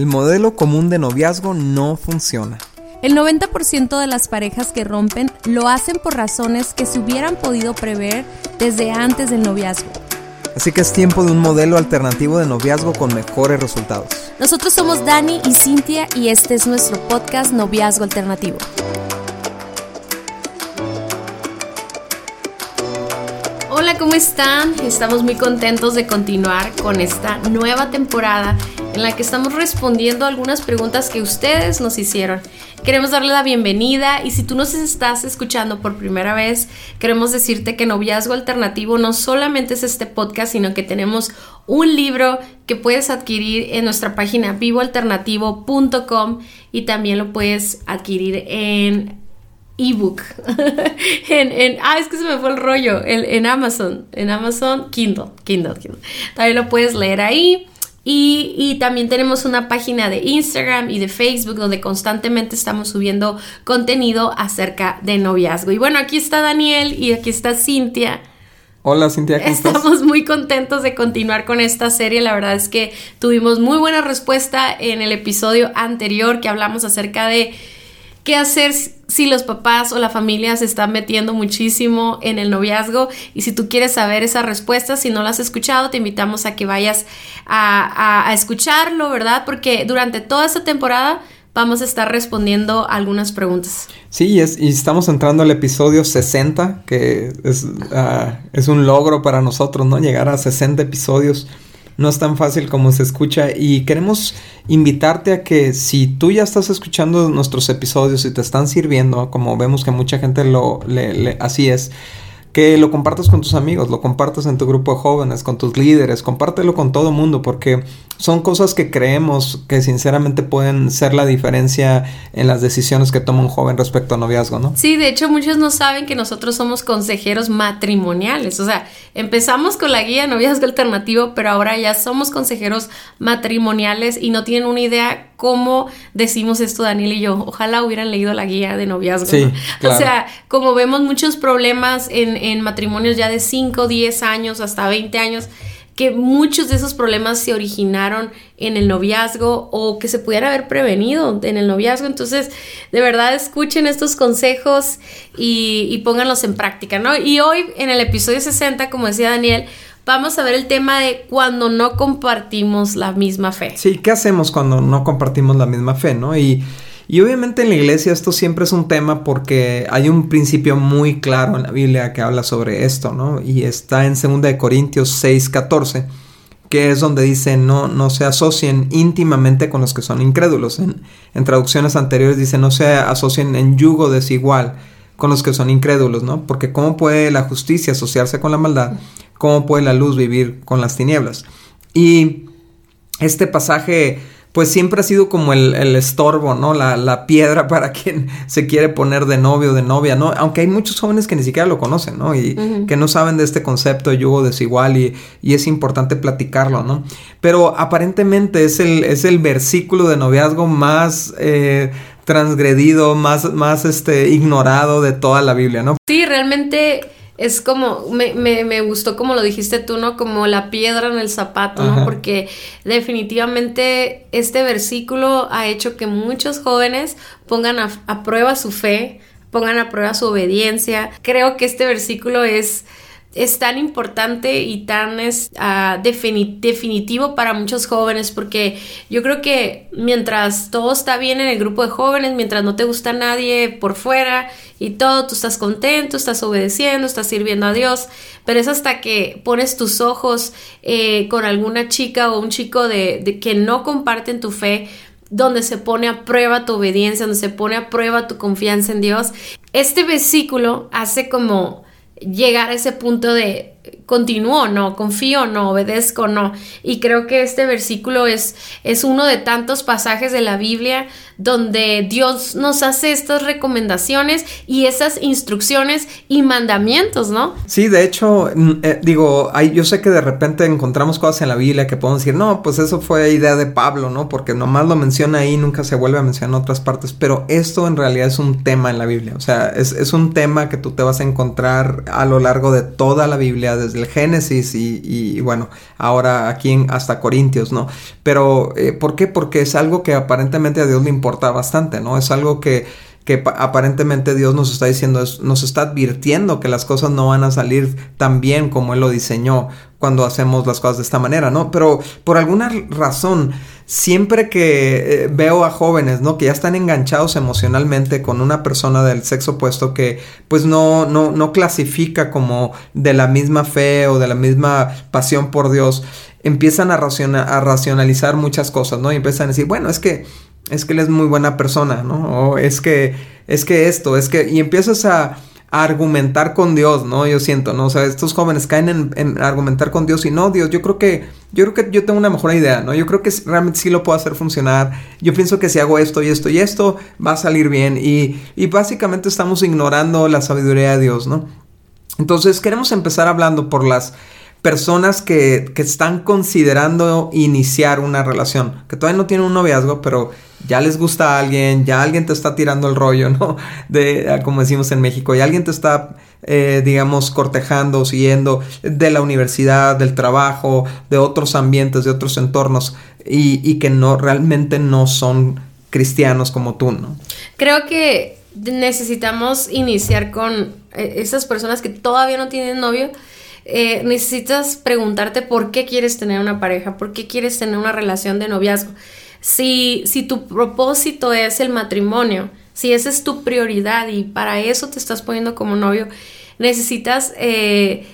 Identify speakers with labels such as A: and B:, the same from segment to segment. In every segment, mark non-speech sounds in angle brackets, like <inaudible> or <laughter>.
A: el modelo común de noviazgo no funciona.
B: El 90% de las parejas que rompen lo hacen por razones que se hubieran podido prever desde antes del noviazgo.
A: Así que es tiempo de un modelo alternativo de noviazgo con mejores resultados.
B: Nosotros somos Dani y Cintia y este es nuestro podcast Noviazgo Alternativo. Hola, ¿cómo están? Estamos muy contentos de continuar con esta nueva temporada en la que estamos respondiendo algunas preguntas que ustedes nos hicieron. Queremos darle la bienvenida y si tú nos estás escuchando por primera vez, queremos decirte que Noviazgo Alternativo no solamente es este podcast, sino que tenemos un libro que puedes adquirir en nuestra página vivoalternativo.com y también lo puedes adquirir en ebook. <laughs> en, en, ah, es que se me fue el rollo. en Amazon. En Amazon Kindle. Kindle, Kindle. También lo puedes leer ahí. Y, también tenemos una página de Instagram y de Facebook donde constantemente estamos subiendo contenido acerca de noviazgo. Y bueno, aquí está Daniel y aquí está Cintia.
A: Hola Cintia, ¿cómo
B: Estamos muy contentos de continuar con esta serie. La verdad es que tuvimos muy buena respuesta en el episodio anterior que hablamos acerca de qué hacer si los papás o la familia se están metiendo muchísimo en el noviazgo y si tú quieres saber esa respuesta, si no la has escuchado, te invitamos a que vayas a, escucharlo, ¿verdad? Porque durante toda esta temporada vamos a estar respondiendo algunas preguntas.
A: Sí, es, y estamos entrando al episodio 60, que es, ah, es un logro para nosotros, ¿no? Llegar a 60 episodios no es tan fácil como se escucha. Y queremos invitarte a que si tú ya estás escuchando nuestros episodios y te están sirviendo, como vemos que mucha gente lo le, así es, que lo compartas con tus amigos, lo compartas en tu grupo de jóvenes, con tus líderes, compártelo con todo mundo, porque son cosas que creemos que sinceramente pueden ser la diferencia en las decisiones que toma un joven respecto a noviazgo, ¿no?
B: Sí, de hecho muchos no saben que nosotros somos consejeros matrimoniales, o sea, empezamos con la guía noviazgo alternativo, pero ahora ya somos consejeros matrimoniales y no tienen una idea cómo decimos esto Daniel y yo. Ojalá hubieran leído la guía de noviazgo.
A: Sí, <laughs>
B: O sea, como vemos muchos problemas en, en matrimonios ya de 5, 10 años, hasta 20 años, que muchos de esos problemas se originaron en el noviazgo o que se pudieran haber prevenido en el noviazgo. Entonces, de verdad, escuchen estos consejos y, y pónganlos en práctica, ¿no? Y hoy, en el episodio 60, como decía Daniel, vamos a ver el tema de cuando no compartimos la misma fe.
A: Sí, ¿qué hacemos cuando no compartimos la misma fe, no? Y, y obviamente en la iglesia esto siempre es un tema porque hay un principio muy claro en la Biblia que habla sobre esto, ¿no? Y está en 2 Corintios 6, 14 que es donde dice no, no se asocien íntimamente con los que son incrédulos. En, en, traducciones anteriores dice no se asocien en yugo desigual con los que son incrédulos, ¿no? Porque ¿cómo puede la justicia asociarse con la maldad? cómo puede la luz vivir con las tinieblas. Y este pasaje pues siempre ha sido como el, estorbo, ¿no? La, piedra <laughs> para quien se quiere poner de novio o de novia, ¿no? Aunque hay muchos jóvenes que ni siquiera lo conocen, ¿no? Y que no saben de este concepto de yugo desigual y, y, es importante platicarlo, ¿no? Pero aparentemente es el, es el versículo de noviazgo más... Eh, transgredido, más, más este, ignorado de toda la Biblia, ¿no?
B: Sí, realmente es como, me, me, me, gustó como lo dijiste tú, ¿no? Como la piedra en el zapato, ¿no? Porque definitivamente este versículo ha hecho que muchos jóvenes pongan a, prueba su fe, pongan a prueba su obediencia. Creo que este versículo es es tan importante y tan es, ah, definitivo para muchos jóvenes porque yo creo que mientras todo está bien en el grupo de jóvenes, mientras no te gusta nadie por fuera y todo, tú estás contento, estás obedeciendo, estás sirviendo a Dios, pero es hasta que pones tus ojos eh, con alguna chica o un chico de, de que no comparten tu fe, donde se pone a prueba tu obediencia, donde se pone a prueba tu confianza en Dios. Este versículo hace como llegar a ese punto de continúo no, confío no, obedezco no. Y creo que este versículo es, es uno de tantos pasajes de la Biblia donde Dios nos hace estas recomendaciones y esas instrucciones y mandamientos, ¿no?
A: Sí, de hecho, eh, digo, hay, yo sé que de repente encontramos cosas en la Biblia que podemos decir, no, pues eso fue idea de Pablo, ¿no? Porque nomás lo menciona ahí, nunca se vuelve a mencionar en otras partes, pero esto en realidad es un tema en la Biblia, o sea, es, es un tema que tú te vas a encontrar a lo largo de toda la Biblia Desde el Génesis y, bueno, ahora aquí en, hasta Corintios, ¿no? Pero, eh, ¿por qué? Porque es algo que aparentemente a Dios le importa bastante, ¿no? Es algo que que aparentemente Dios nos está diciendo, nos está advirtiendo que las cosas no van a salir tan bien como Él lo diseñó cuando hacemos las cosas de esta manera, ¿no? Pero por alguna razón, siempre que eh, veo a jóvenes, ¿no? Que ya están enganchados emocionalmente con una persona del sexo opuesto que pues no, no, no clasifica como de la misma fe o de la misma pasión por Dios, empiezan a, a racionalizar muchas cosas, ¿no? Y empiezan a decir, bueno, es que es que él es muy buena persona, ¿no? O es que, es que esto, es que, y empiezas a, argumentar con Dios, ¿no? Yo siento, ¿no? O sea, estos jóvenes caen en, argumentar con Dios y no, Dios, yo creo que, yo creo que yo tengo una mejor idea, ¿no? Yo creo que realmente sí lo puedo hacer funcionar. Yo pienso que si hago esto y esto y esto, va a salir bien. Y, y básicamente estamos ignorando la sabiduría de Dios, ¿no? Entonces queremos empezar hablando por las personas que, que, están considerando iniciar una relación, que todavía no tienen un noviazgo, pero ya les gusta a alguien, ya alguien te está tirando el rollo, ¿no? <laughs> De, ah, como decimos en México, y alguien te está, eh, digamos, cortejando, siguiendo de la universidad, del trabajo, de otros ambientes, de otros entornos, y, y que no, realmente no son cristianos como tú, ¿no?
B: Creo que necesitamos iniciar con eh, esas personas que todavía no tienen novio, eh, necesitas preguntarte por qué quieres tener una pareja, por qué quieres tener una relación de noviazgo. Si, si tu propósito es el matrimonio, si esa es tu prioridad y para eso te estás poniendo como novio, necesitas eh,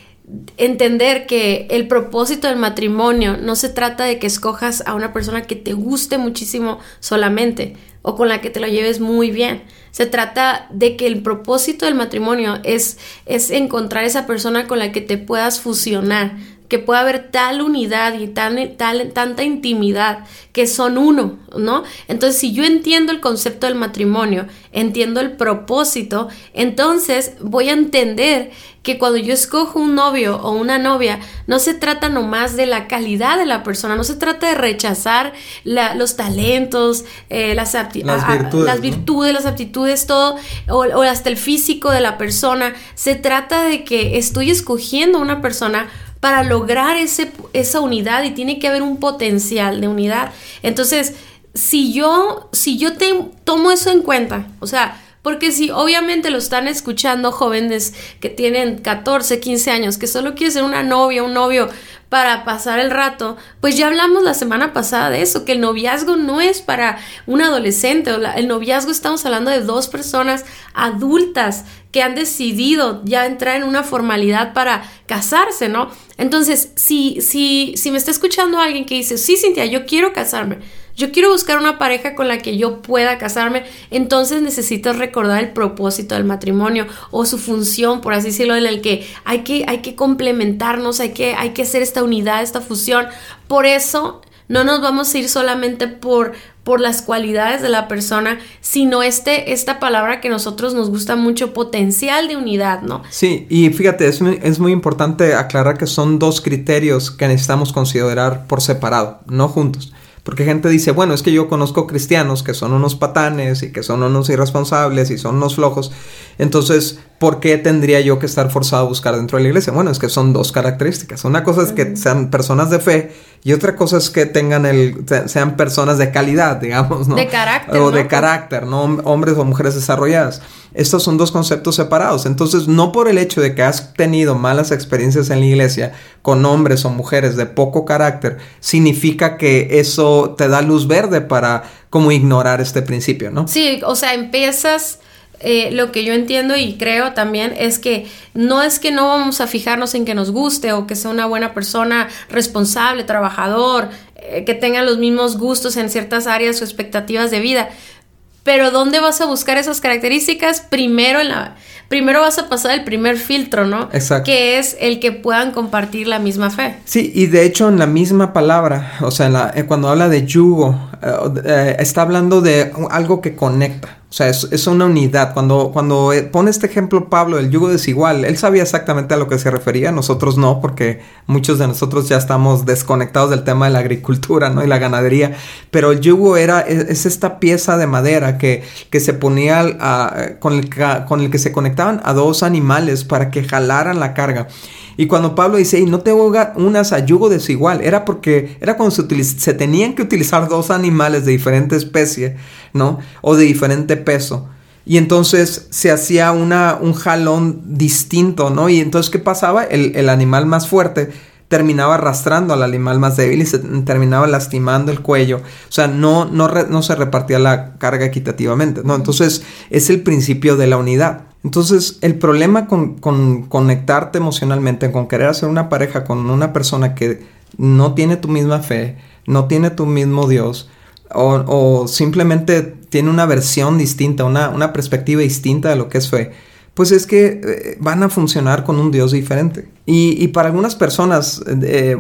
B: entender que el propósito del matrimonio no se trata de que escojas a una persona que te guste muchísimo solamente o con la que te lo lleves muy bien. Se trata de que el propósito del matrimonio es, es encontrar esa persona con la que te puedas fusionar, que pueda haber tal unidad y tal, tal, tanta intimidad que son uno, ¿no? Entonces, si yo entiendo el concepto del matrimonio, entiendo el propósito, entonces voy a entender que cuando yo escojo un novio o una novia, no se trata nomás de la calidad de la persona, no se trata de rechazar los talentos, eh, las, las, virtudes, las, virtudes las aptitudes, todo, o, o hasta el físico de la persona. Se trata de que estoy escogiendo una persona para lograr ese, esa unidad y tiene que haber un potencial de unidad. Entonces, si yo, si yo te, tomo eso en cuenta, o sea, porque si obviamente lo están escuchando jóvenes que tienen 14, 15 años, que solo quieren ser una novia, un novio para pasar el rato, pues ya hablamos la semana pasada de eso, que el noviazgo no es para un adolescente, el noviazgo estamos hablando de dos personas adultas que han decidido ya entrar en una formalidad para casarse, ¿no? Entonces, si, si, si me está escuchando alguien que dice, sí, Cintia, yo quiero casarme, yo quiero buscar una pareja con la que yo pueda casarme, entonces necesitas recordar el propósito del matrimonio o su función, por así decirlo, en el que hay que, hay que complementarnos, hay que, hay que hacer esta unidad, esta fusión. Por eso no nos vamos a ir solamente por, por las cualidades de la persona, sino este, esta palabra que a nosotros nos gusta mucho, potencial de unidad, ¿no?
A: Sí, y fíjate, es, es muy importante aclarar que son dos criterios que necesitamos considerar por separado, no juntos. Porque gente dice, bueno, es que yo conozco cristianos que son unos patanes y que son unos irresponsables y son unos flojos. Entonces, ¿por qué tendría yo que estar forzado a buscar dentro de la iglesia? Bueno, es que son dos características. Una cosa es que sean personas de fe y otra cosa es que tengan el, sean personas de calidad, <laughs> digamos, ¿no?
B: De carácter.
A: O de carácter, ¿no? Hombres o mujeres desarrolladas. Estos son dos conceptos separados. Entonces, no por el hecho de que has tenido malas experiencias en la iglesia con hombres o mujeres de poco carácter, significa que eso te da luz verde para como ignorar este principio, ¿no?
B: Sí, o sea, empiezas eh, lo que yo entiendo y creo también es que no es que no vamos a fijarnos en que nos guste o que sea una buena persona, responsable, trabajador, eh, que tenga los mismos gustos en ciertas áreas o expectativas de vida. Pero ¿dónde vas a buscar esas características? Primero en la primero vas a pasar el primer filtro, ¿no?
A: Exacto.
B: Que es el que puedan compartir la misma fe.
A: Sí, y de hecho en la misma palabra, o sea, eh, cuando habla de yugo, está hablando de algo que conecta. O sea, es, una unidad. Cuando, cuando eh, pone este ejemplo Pablo, el yugo desigual, él sabía exactamente a lo que se refería, nosotros no, porque muchos de nosotros ya estamos desconectados del tema de la agricultura, ¿no? Y la ganadería. Pero el yugo era, e, es, esta pieza de madera que, que se ponía con, el, con el que se conectaban a dos animales para que jalaran la carga. Y cuando Pablo dice, no te unas a yugo desigual, era porque era cuando se, se tenían que utilizar dos animales de diferente especie, ¿no? O de diferente peso. Y entonces se hacía una, un jalón distinto, ¿no? Y entonces, ¿qué pasaba? El, el animal más fuerte terminaba arrastrando al animal más débil y se terminaba lastimando el cuello. O sea, no, no, no se repartía la carga equitativamente, ¿no? Entonces, es el principio de la unidad. Entonces, el problema con, con, conectarte emocionalmente, con querer hacer una pareja con una persona que no tiene tu misma fe, no tiene tu mismo Dios, o, o simplemente tiene una versión distinta, una, una perspectiva distinta de lo que es fe, pues es que eh, van a funcionar con un Dios diferente. Y, para algunas personas, eh,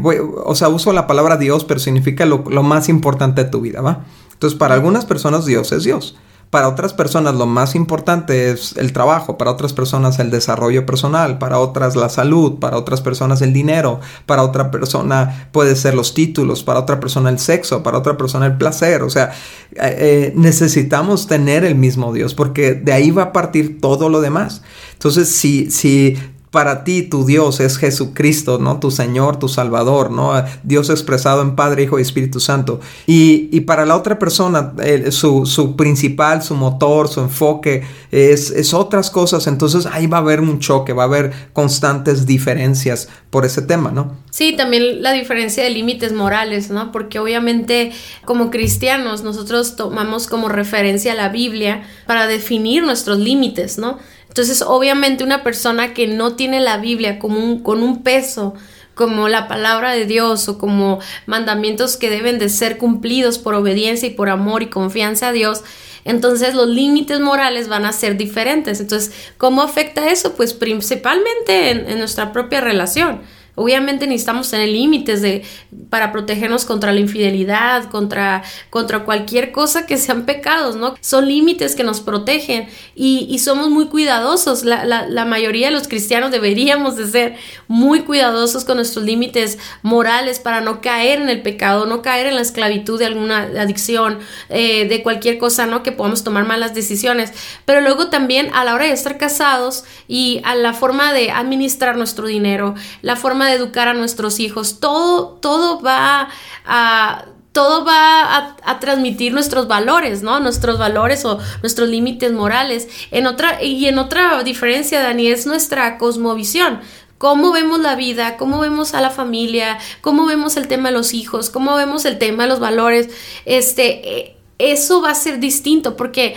A: o sea, uso la palabra Dios, pero significa lo, lo, más importante de tu vida, ¿va? Entonces, para algunas personas Dios es Dios. Para otras personas lo más importante es el trabajo, para otras personas el desarrollo personal, para otras la salud, para otras personas el dinero, para otra persona puede ser los títulos, para otra persona el sexo, para otra persona el placer. O sea, eh, eh, necesitamos tener el mismo Dios porque de ahí va a partir todo lo demás. Entonces, si, si para ti tu Dios es Jesucristo, ¿no? Tu Señor, tu Salvador, ¿no? Dios expresado en Padre, Hijo y Espíritu Santo. Y, para la otra persona, su, principal, su motor, su enfoque es, es, otras cosas. Entonces ahí va a haber un choque, va a haber constantes diferencias por ese tema, ¿no?
B: Sí, también la diferencia de límites morales, ¿no? Porque obviamente como cristianos nosotros tomamos como referencia la Biblia para definir nuestros límites, ¿no? Entonces, obviamente una persona que no tiene la Biblia como un, con un peso, como la palabra de Dios o como mandamientos que deben de ser cumplidos por obediencia y por amor y confianza a Dios, entonces los límites morales van a ser diferentes. Entonces, ¿cómo afecta eso? Pues principalmente en nuestra propia relación. Obviamente necesitamos tener límites de, para protegernos contra la infidelidad, contra, contra cualquier cosa que sean pecados, ¿no? Son límites que nos protegen y, y somos muy cuidadosos. La, la, mayoría de los cristianos deberíamos de ser muy cuidadosos con nuestros límites morales para no caer en el pecado, no caer en la esclavitud de alguna adicción, eh, de cualquier cosa, ¿no? Que podamos tomar malas decisiones. Pero luego también a la hora de estar casados y a la forma de administrar nuestro dinero, la forma de educar a nuestros hijos, todo, todo va a todo va a, transmitir nuestros valores, ¿no? Nuestros valores o nuestros límites morales. En otra, y en otra diferencia, Dani, es nuestra cosmovisión. Cómo vemos la vida, cómo vemos a la familia, cómo vemos el tema de los hijos, cómo vemos el tema de los valores. Este, eh, eso va a ser distinto porque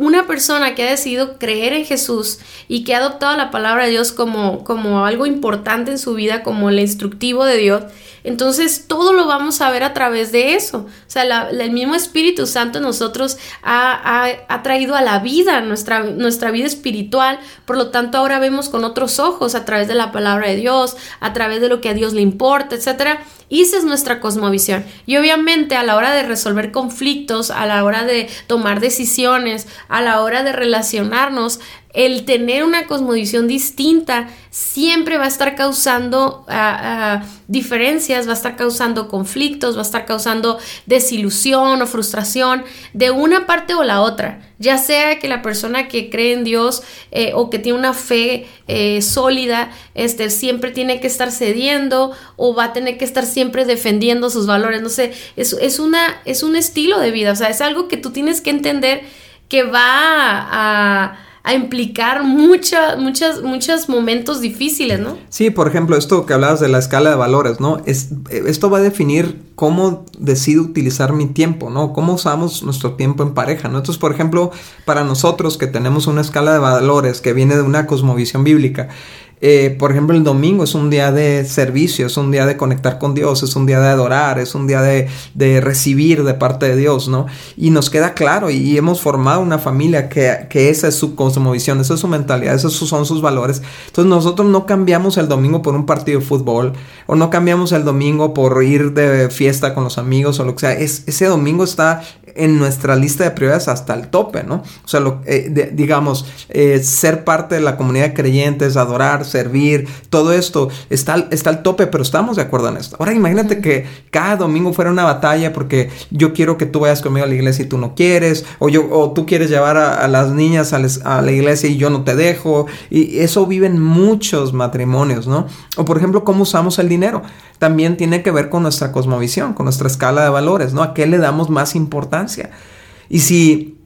B: una persona que ha decidido creer en Jesús y que ha adoptado la palabra de Dios como, como algo importante en su vida, como el instructivo de Dios, entonces todo lo vamos a ver a través de eso. O sea, el mismo Espíritu Santo en nosotros ha, ha, traído a la vida nuestra, nuestra vida espiritual, por lo tanto ahora vemos con otros ojos a través de la palabra de Dios, a través de lo que a Dios le importa, etcétera. Y esa es nuestra cosmovisión. Y obviamente a la hora de resolver conflictos, a la hora de tomar decisiones, a la hora de relacionarnos, el tener una cosmovisión distinta siempre va a estar causando ah, ah, diferencias, va a estar causando conflictos, va a estar causando desilusión o frustración de una parte o la otra. Ya sea que la persona que cree en Dios eh, o que tiene una fe eh, sólida, este, siempre tiene que estar cediendo o va a tener que estar siempre defendiendo sus valores. No sé, es, una, es un estilo de vida, o sea, es algo que tú tienes que entender que va a implicar muchas, muchas, muchos momentos difíciles, ¿no?
A: Sí, por ejemplo, esto que hablabas de la escala de valores, ¿no? Es, esto va a definir cómo decido utilizar mi tiempo, ¿no? Cómo usamos nuestro tiempo en pareja, ¿no? Entonces, por ejemplo, para nosotros que tenemos una escala de valores que viene de una cosmovisión bíblica, eh, por ejemplo, el domingo es un día de servicio, es un día de conectar con Dios, es un día de adorar, es un día de, de recibir de parte de Dios, ¿no? Y nos queda claro y hemos formado una familia que, que esa es su cosmovisión, esa es su mentalidad, esos son sus valores. Entonces nosotros no cambiamos el domingo por un partido de fútbol o no cambiamos el domingo por ir de fiesta con los amigos o lo que sea. Es, ese domingo está en nuestra lista de prioridades hasta el tope, ¿no? O sea, lo, eh, digamos, eh, ser parte de la comunidad de creyentes, adorar, servir, todo esto está, está al tope, pero estamos de acuerdo en esto. Ahora imagínate que cada domingo fuera una batalla porque yo quiero que tú vayas conmigo a la iglesia y tú no quieres, o, yo, o tú quieres llevar a, las niñas a, a la iglesia y yo no te dejo, y eso viven muchos matrimonios, ¿no? O por ejemplo, cómo usamos el dinero también tiene que ver con nuestra cosmovisión, con nuestra escala de valores, ¿no? ¿A qué le damos más importancia? Y si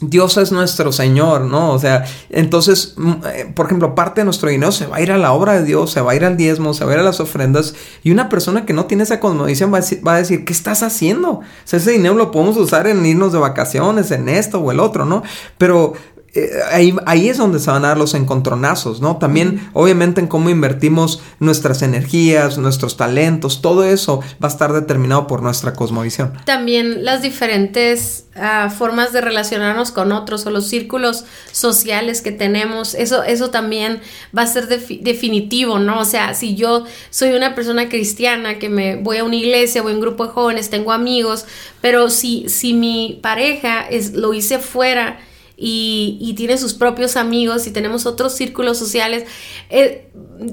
A: Dios es nuestro Señor, ¿no? O sea, entonces, mm, eh, por ejemplo, parte de nuestro dinero se va a ir a la obra de Dios, se va a ir al diezmo, se va a ir a las ofrendas. Y una persona que no tiene esa cosmovisión va a, decir, va a decir, ¿qué estás haciendo? O sea, ese dinero lo podemos usar en irnos de vacaciones, en esto o el otro, ¿no? Pero eh, ahí, ahí, es donde se van a dar los encontronazos, ¿no? También, obviamente, en cómo invertimos nuestras energías, nuestros talentos, todo eso va a estar determinado por nuestra cosmovisión.
B: También las diferentes ah, formas de relacionarnos con otros o los círculos sociales que tenemos, eso, eso también va a ser definitivo, ¿no? O sea, si yo soy una persona cristiana que me voy a una iglesia, voy a un grupo de jóvenes, tengo amigos, pero si, si mi pareja es, lo hice fuera, y, tiene sus propios amigos y tenemos otros círculos sociales. Eh,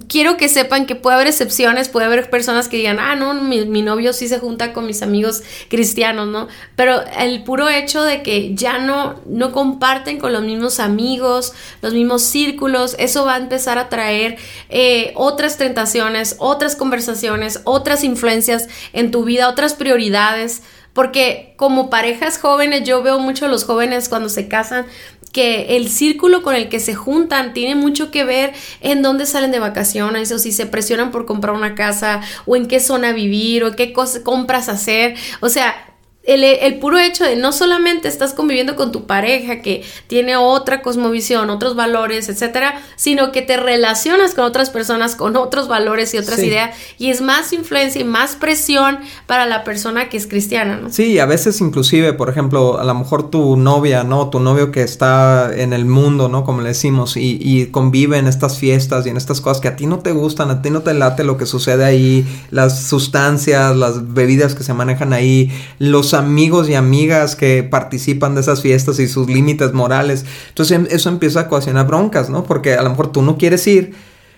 B: quiero que sepan que puede haber excepciones, puede haber personas que digan, ah, no, mi, novio sí se junta con mis amigos cristianos, ¿no? Pero el puro hecho de que ya no, no comparten con los mismos amigos, los mismos círculos, eso va a empezar a traer eh, otras tentaciones, otras conversaciones, otras influencias en tu vida, otras prioridades porque como parejas jóvenes, yo veo mucho a los jóvenes cuando se casan, que el círculo con el que se juntan tiene mucho que ver en dónde salen de vacaciones o si se presionan por comprar una casa o en qué zona vivir o qué cosas, compras hacer. O sea, el, puro hecho de no solamente estás conviviendo con tu pareja que tiene otra cosmovisión, otros valores, etcétera, sino que te relacionas con otras personas con otros valores y otras ideas y es más influencia y más presión para la persona que es cristiana, ¿no?
A: Sí, a veces inclusive, por ejemplo, a lo mejor tu novia, ¿no? Tu novio que está en el mundo, ¿no? Como le decimos, y, y convive en estas fiestas y en estas cosas que a ti no te gustan, a ti no te late lo que sucede ahí, las sustancias, las bebidas que se manejan ahí, los amigos y amigas que participan de esas fiestas y sus límites morales. Entonces em, eso empieza a ocasionar broncas, ¿no? Porque a lo mejor tú no quieres ir,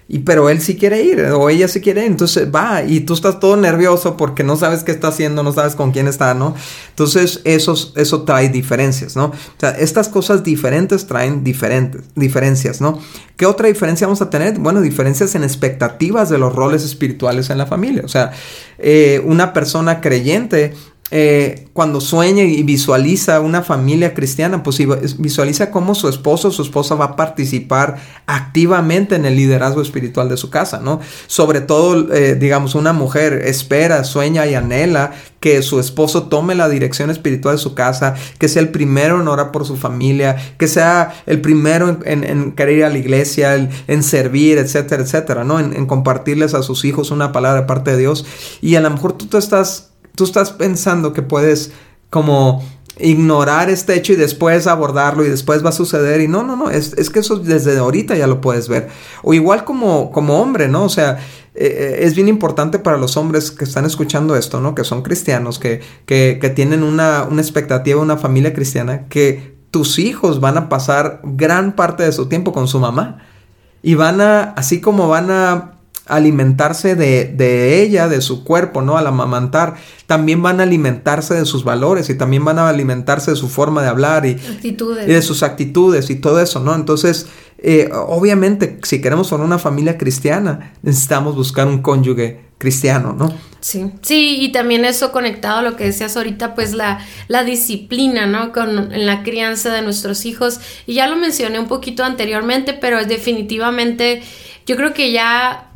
A: y pero él sí quiere ir o ella sí quiere ir, entonces va y tú estás todo nervioso porque no sabes qué está haciendo, no sabes con quién está, ¿no? Entonces eso, eso trae diferencias, ¿no? O sea, estas cosas diferentes traen diferentes, diferencias, ¿no? ¿Qué otra diferencia vamos a tener? Bueno, diferencias en expectativas de los roles espirituales en la familia. O sea, eh, una persona creyente eh, cuando sueña y visualiza una familia cristiana, pues visualiza cómo su esposo o su esposa va a participar activamente en el liderazgo espiritual de su casa, ¿no? Sobre todo, eh, digamos, una mujer espera, sueña y anhela que su esposo tome la dirección espiritual de su casa, que sea el primero en orar por su familia, que sea el primero en, querer ir a la iglesia, en servir, etcétera, etcétera, ¿no? En, en compartirles a sus hijos una palabra de parte de Dios. Y a lo mejor tú te estás tú estás pensando que puedes como ignorar este hecho y después abordarlo y después va a suceder y no, no, no, es, que eso desde ahorita ya lo puedes ver. O igual como, como hombre, ¿no? O sea, eh, eh, es bien importante para los hombres que están escuchando esto, ¿no? Que son cristianos, que, que, que tienen una, una expectativa, una familia cristiana, que tus hijos van a pasar gran parte de su tiempo con su mamá. Y van a, así como van a alimentarse de, de, ella, de su cuerpo, ¿no? Al amamantar, también van a alimentarse de sus valores y también van a alimentarse de su forma de hablar y, y de sus actitudes y todo eso, ¿no? Entonces, eh, obviamente, si queremos formar una familia cristiana, necesitamos buscar un cónyuge cristiano, ¿no?
B: Sí, sí, y también eso conectado a lo que decías ahorita, pues la, la disciplina, ¿no? Con en la crianza de nuestros hijos. Y ya lo mencioné un poquito anteriormente, pero definitivamente yo creo que ya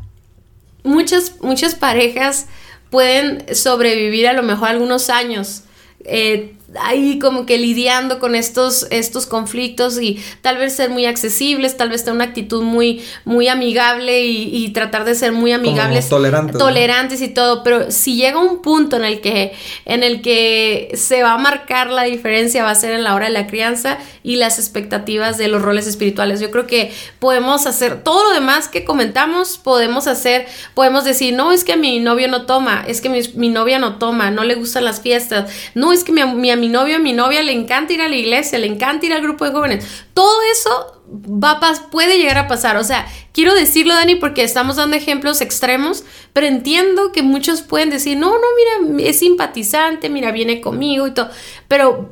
B: muchas, muchas parejas pueden sobrevivir a lo mejor algunos años. Eh, ahí como que lidiando con estos, estos conflictos y tal vez ser muy accesibles, tal vez tener una actitud muy, muy amigable y, tratar de ser muy amigables, tolerantes, y todo, pero si llega un punto en el que en el que se va a marcar la diferencia va a ser en la hora de la crianza y las expectativas de los roles espirituales. Yo creo que podemos hacer todo lo demás que comentamos, podemos hacer, podemos decir, no es que mi novio no toma, es que mi, novia no toma, no le gustan las fiestas, no es que mi, mi mi novio o mi novia le encanta ir a la iglesia, le encanta ir al grupo de jóvenes. Todo eso va puede llegar a pasar. O sea, quiero decirlo, Dani, porque estamos dando ejemplos extremos, pero entiendo que muchos pueden decir, no, no, mira, es simpatizante, mira, viene conmigo y todo. Pero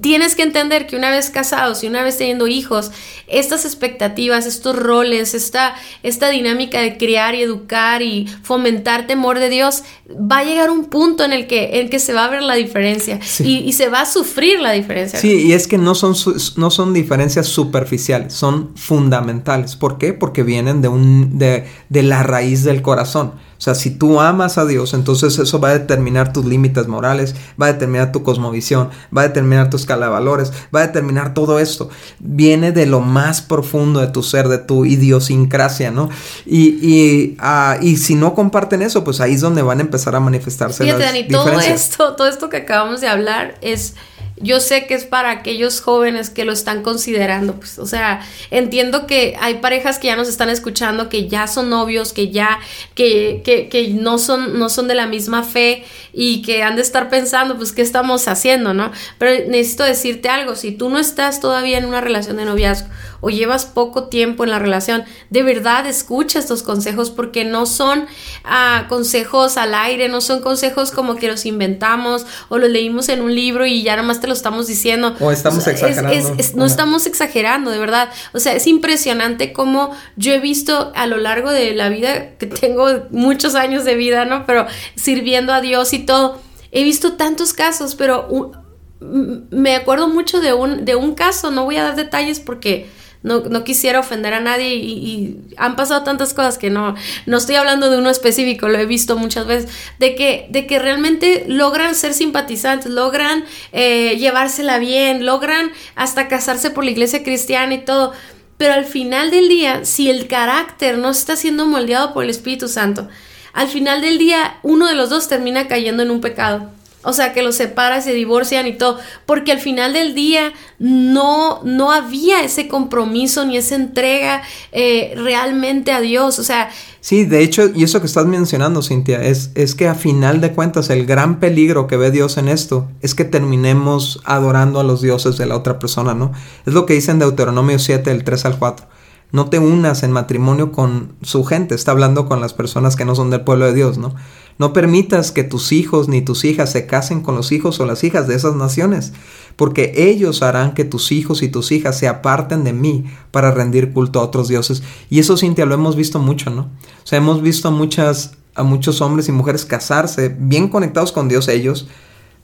B: tienes que entender que una vez casados y una vez teniendo hijos, estas expectativas, estos roles, esta, esta dinámica de criar y educar y fomentar temor de Dios, va a llegar un punto en el que, en que se va a ver la diferencia y, y, se va a sufrir la diferencia.
A: Sí, y es que no son, no son diferencias superficiales son fundamentales. ¿Por qué? Porque vienen de, un, de, de la raíz del corazón. O sea, si tú amas a Dios, entonces eso va a determinar tus límites morales, va a determinar tu cosmovisión, va a determinar tu escala de valores, va a determinar todo esto. Viene de lo más profundo de tu ser, de tu idiosincrasia, ¿no? Y, y, uh, y si no comparten eso, pues ahí es donde van a empezar a manifestarse
B: Fíjate, Dani, todo esto, todo esto que acabamos de hablar es yo sé que es para aquellos jóvenes que lo están considerando, pues, o sea, entiendo que hay parejas que ya nos están escuchando, que ya son novios, que ya, que, que, que no son, no son de la misma fe y que han de estar pensando, pues, ¿qué estamos haciendo, no? Pero necesito decirte algo, si tú no estás todavía en una relación de noviazgo o llevas poco tiempo en la relación, de verdad escucha estos consejos porque no son ah, consejos al aire, no son consejos como que los inventamos o los leímos en un libro y ya nomás te lo estamos diciendo.
A: O estamos exagerando.
B: no estamos exagerando, de verdad. O sea, es impresionante cómo yo he visto a lo largo de la vida, que tengo muchos años de vida, ¿no? Pero sirviendo a Dios y todo, he visto tantos casos, pero me acuerdo mucho de un, de un caso, no voy a dar detalles porque no, quisiera ofender a nadie y, han pasado tantas cosas que no, no estoy hablando de uno específico, lo he visto muchas veces, de que, de que realmente logran ser simpatizantes, logran eh, llevársela bien, logran hasta casarse por la iglesia cristiana y todo. Pero al final del día, si el carácter no está siendo moldeado por el Espíritu Santo, al final del día uno de los dos termina cayendo en un pecado. O sea, que los separa, se divorcian y todo. Porque al final del día no, no había ese compromiso ni esa entrega eh, realmente a Dios. O sea.
A: Sí, de hecho, y eso que estás mencionando, Cintia, es, es que a final de cuentas el gran peligro que ve Dios en esto es que terminemos adorando a los dioses de la otra persona, ¿no? Es lo que dice en Deuteronomio 7, del 3 al 4. No te unas en matrimonio con su gente, está hablando con las personas que no son del pueblo de Dios, ¿no? No permitas que tus hijos ni tus hijas se casen con los hijos o las hijas de esas naciones, porque ellos harán que tus hijos y tus hijas se aparten de mí para rendir culto a otros dioses. Y eso, Cintia, lo hemos visto mucho, ¿no? O sea, hemos visto muchas, a muchos hombres y mujeres casarse, bien conectados con Dios ellos,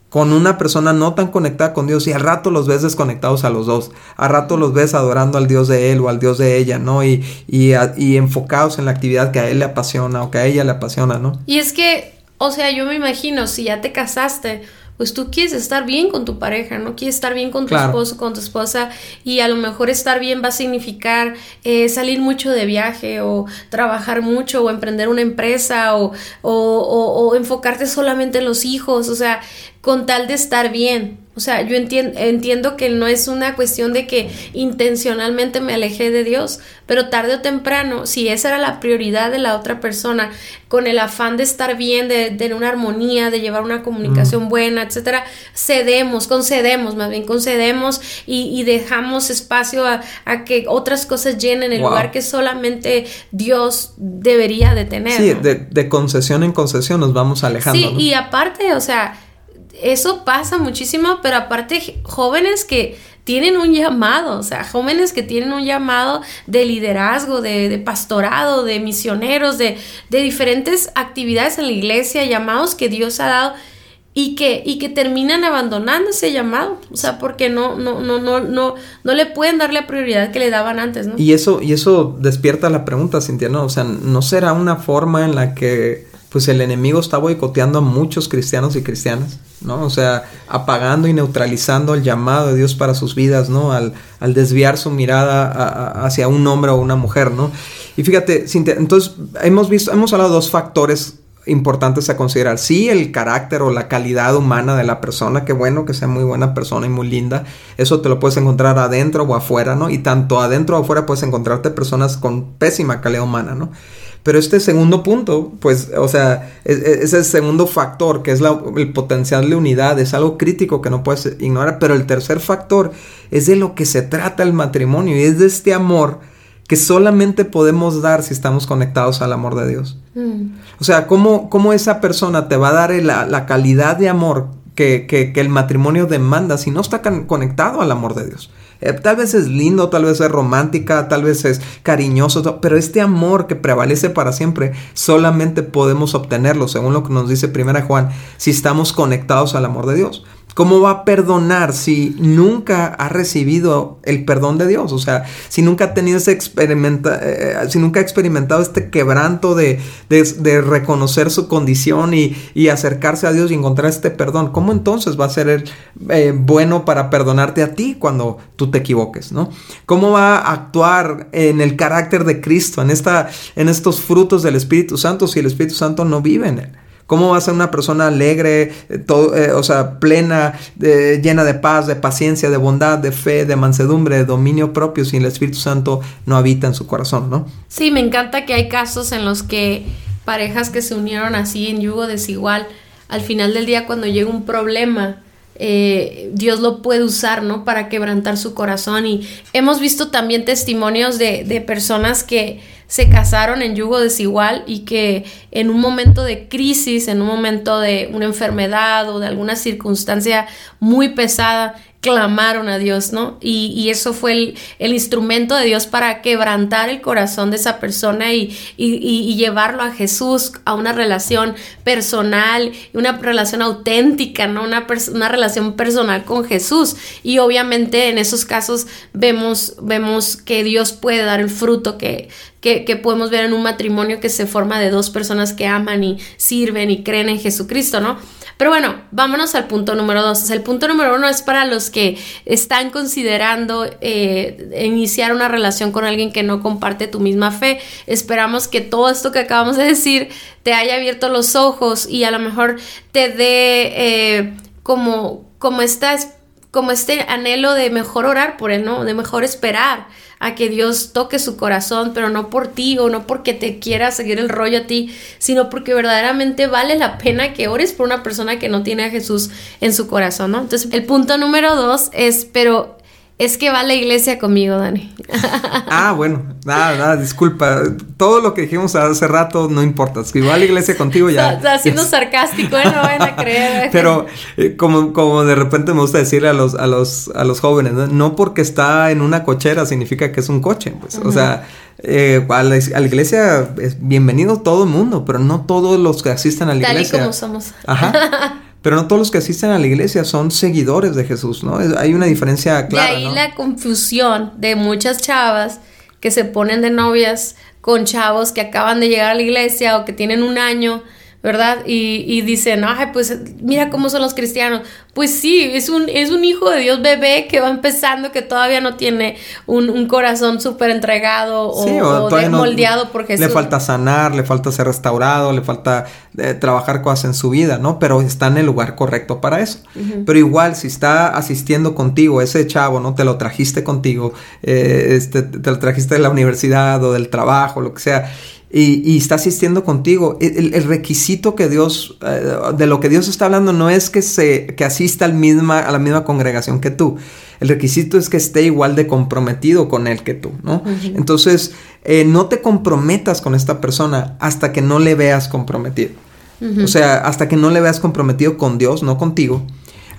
A: con una persona no tan conectada con Dios y al rato los ves desconectados a los dos, al rato los ves adorando al Dios de él o al Dios de ella, ¿no? Y, y, y, enfocados en la actividad que a él le apasiona o que a ella le apasiona, ¿no?
B: Y es que, o sea, yo me imagino, si ya te casaste, pues tú quieres estar bien con tu pareja, ¿no? Quieres estar bien con tu esposo, con tu esposa y a lo mejor estar bien va a significar eh, salir mucho de viaje o trabajar mucho o emprender una empresa o, o, o, enfocarte solamente en los hijos, o sea, con tal de estar bien. O sea, yo entiendo, entiendo que no es una cuestión de que intencionalmente me alejé de Dios, pero tarde o temprano, si esa era la prioridad de la otra persona, con el afán de estar bien, de tener una armonía, de llevar una comunicación mm. buena, etcétera, cedemos, concedemos, más bien concedemos y, dejamos espacio a, que otras cosas llenen el lugar que solamente Dios debería de tener.
A: Sí, de, concesión en concesión nos vamos alejando.
B: Sí, y aparte, o sea, eso pasa muchísimo, pero aparte jóvenes que tienen un llamado, o sea, jóvenes que tienen un llamado de liderazgo, de, pastorado, de misioneros, de, diferentes actividades en la iglesia, llamados que Dios ha dado y que, y que terminan abandonando ese llamado, o sea, porque no, no, no, no, no, no le pueden dar la prioridad que le daban antes, ¿no?
A: Y eso, y eso despierta la pregunta, Cintia, ¿no? O sea, ¿no será una forma en la que pues el enemigo está boicoteando a muchos cristianos y cristianas, ¿no? O sea, apagando y neutralizando el llamado de Dios para sus vidas, ¿no? Al, al desviar su mirada hacia un hombre o una mujer, ¿no? Y fíjate, entonces hemos visto, hemos hablado de dos factores importantes a considerar. Sí, el carácter o la calidad humana de la persona, qué bueno que sea muy buena persona y muy linda. Eso te lo puedes encontrar adentro o afuera, ¿no? Y tanto adentro o afuera puedes encontrarte personas con pésima calidad humana, ¿no? Pero este segundo punto, pues, o sea, ese segundo factor, que es el potencial de unidad, es algo crítico que no puedes ignorar. Pero el tercer factor es de lo que se trata el matrimonio y es de este amor que solamente podemos dar si estamos conectados al amor de Dios. Mm. O sea, ¿cómo, ¿cómo, esa persona te va a dar la, la calidad de amor que, que, que, el matrimonio demanda si no está conectado al amor de Dios? Eh, tal vez es lindo, tal vez es romántica, tal vez es cariñoso, pero este amor que prevalece para siempre solamente podemos obtenerlo, según lo que nos dice Primera Juan, si estamos conectados al amor de Dios. ¿Cómo va a perdonar si nunca ha recibido el perdón de Dios? O sea, si nunca ha tenido ese experimenta, eh, si nunca ha experimentado este quebranto de, reconocer su condición y, acercarse a Dios y encontrar este perdón, ¿cómo entonces va a ser eh, bueno para perdonarte a ti cuando tú te equivoques? ¿no? ¿Cómo va a actuar en el carácter de Cristo, en, esta, en estos frutos del Espíritu Santo si el Espíritu Santo no vive en él? ¿Cómo va a ser una persona alegre, eh, eh, o sea, plena, llena de paz, de paciencia, de bondad, de fe, de mansedumbre, de dominio propio si el Espíritu Santo no habita en su corazón, ¿no?
B: Sí, me encanta que hay casos en los que parejas que se unieron así en yugo desigual, al final del día cuando llega un problema, eh, Dios lo puede usar, ¿no? Para quebrantar su corazón. Y hemos visto también testimonios de, de personas que se casaron en yugo desigual y que en un momento de crisis, en un momento de una enfermedad o de alguna circunstancia muy pesada, clamaron a Dios, ¿no? Y, eso fue el, instrumento de Dios para quebrantar el corazón de esa persona y, y, llevarlo a Jesús, a una relación personal, una relación auténtica, ¿no? Una, una relación personal con Jesús. Y obviamente en esos casos vemos, vemos que Dios puede dar el fruto que, que, que, podemos ver en un matrimonio que se forma de dos personas que aman y sirven y creen en Jesucristo, ¿no? Pero bueno, vámonos al punto número dos. el punto número uno es para los que están considerando eh, iniciar una relación con alguien que no comparte tu misma fe. Esperamos que todo esto que acabamos de decir te haya abierto los ojos y a lo mejor te dé eh, como, como, como este anhelo de mejor orar por él, ¿no? De mejor esperar a que Dios toque su corazón, pero no por ti o no porque te quiera seguir el rollo a ti, sino porque verdaderamente vale la pena que ores por una persona que no tiene a Jesús en su corazón, ¿no? Entonces, el punto número dos es, pero es que va a la iglesia conmigo, Dani. <laughs>
A: ah, bueno, nada, nada, disculpa. Todo lo que dijimos hace rato no importa. Si va a la iglesia contigo ya. <laughs>
B: Está siendo sarcástico, ¿eh? no van a creer. <laughs>
A: Pero eh, como, como de repente me gusta decirle a los, a los, a los jóvenes, ¿no? porque está en una cochera significa que es un coche. Pues. O sea, eh, a, la, iglesia es bienvenido todo el mundo, pero no todos los que asisten a la iglesia.
B: Tal y como somos.
A: Ajá. Pero no todos los que asisten a la iglesia son seguidores de Jesús, ¿no? Hay una diferencia clara.
B: De ahí la confusión de muchas chavas que se ponen de novias con chavos que acaban de llegar a la iglesia o que tienen un año ¿verdad? Y, y dicen, ay, pues mira cómo son los cristianos. Pues sí, es un, es un hijo de Dios bebé que va empezando, que todavía no tiene un, corazón súper entregado o, moldeado por Jesús.
A: Le falta sanar, le falta ser restaurado, le falta eh, trabajar cosas en su vida, ¿no? Pero está en el lugar correcto para eso. Pero igual, si está asistiendo contigo, ese chavo, ¿no? Te lo trajiste contigo, eh, este, te lo trajiste de la universidad o del trabajo, lo que sea y, está asistiendo contigo. El, requisito que Dios, eh, de lo que Dios está hablando no es que, se, que asista al misma, a la misma congregación que tú. El requisito es que esté igual de comprometido con él que tú, ¿no? Entonces, eh, no te comprometas con esta persona hasta que no le veas comprometido. O sea, hasta que no le veas comprometido con Dios, no contigo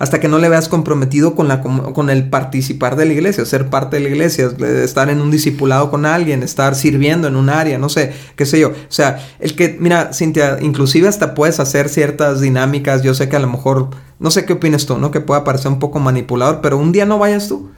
A: hasta que no le veas comprometido con, la, con el participar de la iglesia, ser parte de la iglesia, estar en un discipulado con alguien, estar sirviendo en un área, no sé, qué sé yo. O sea, el que, mira, Cintia, inclusive hasta puedes hacer ciertas dinámicas, yo sé que a lo mejor, no sé qué opinas tú, ¿no? Que pueda parecer un poco manipulador, pero un día no vayas tú.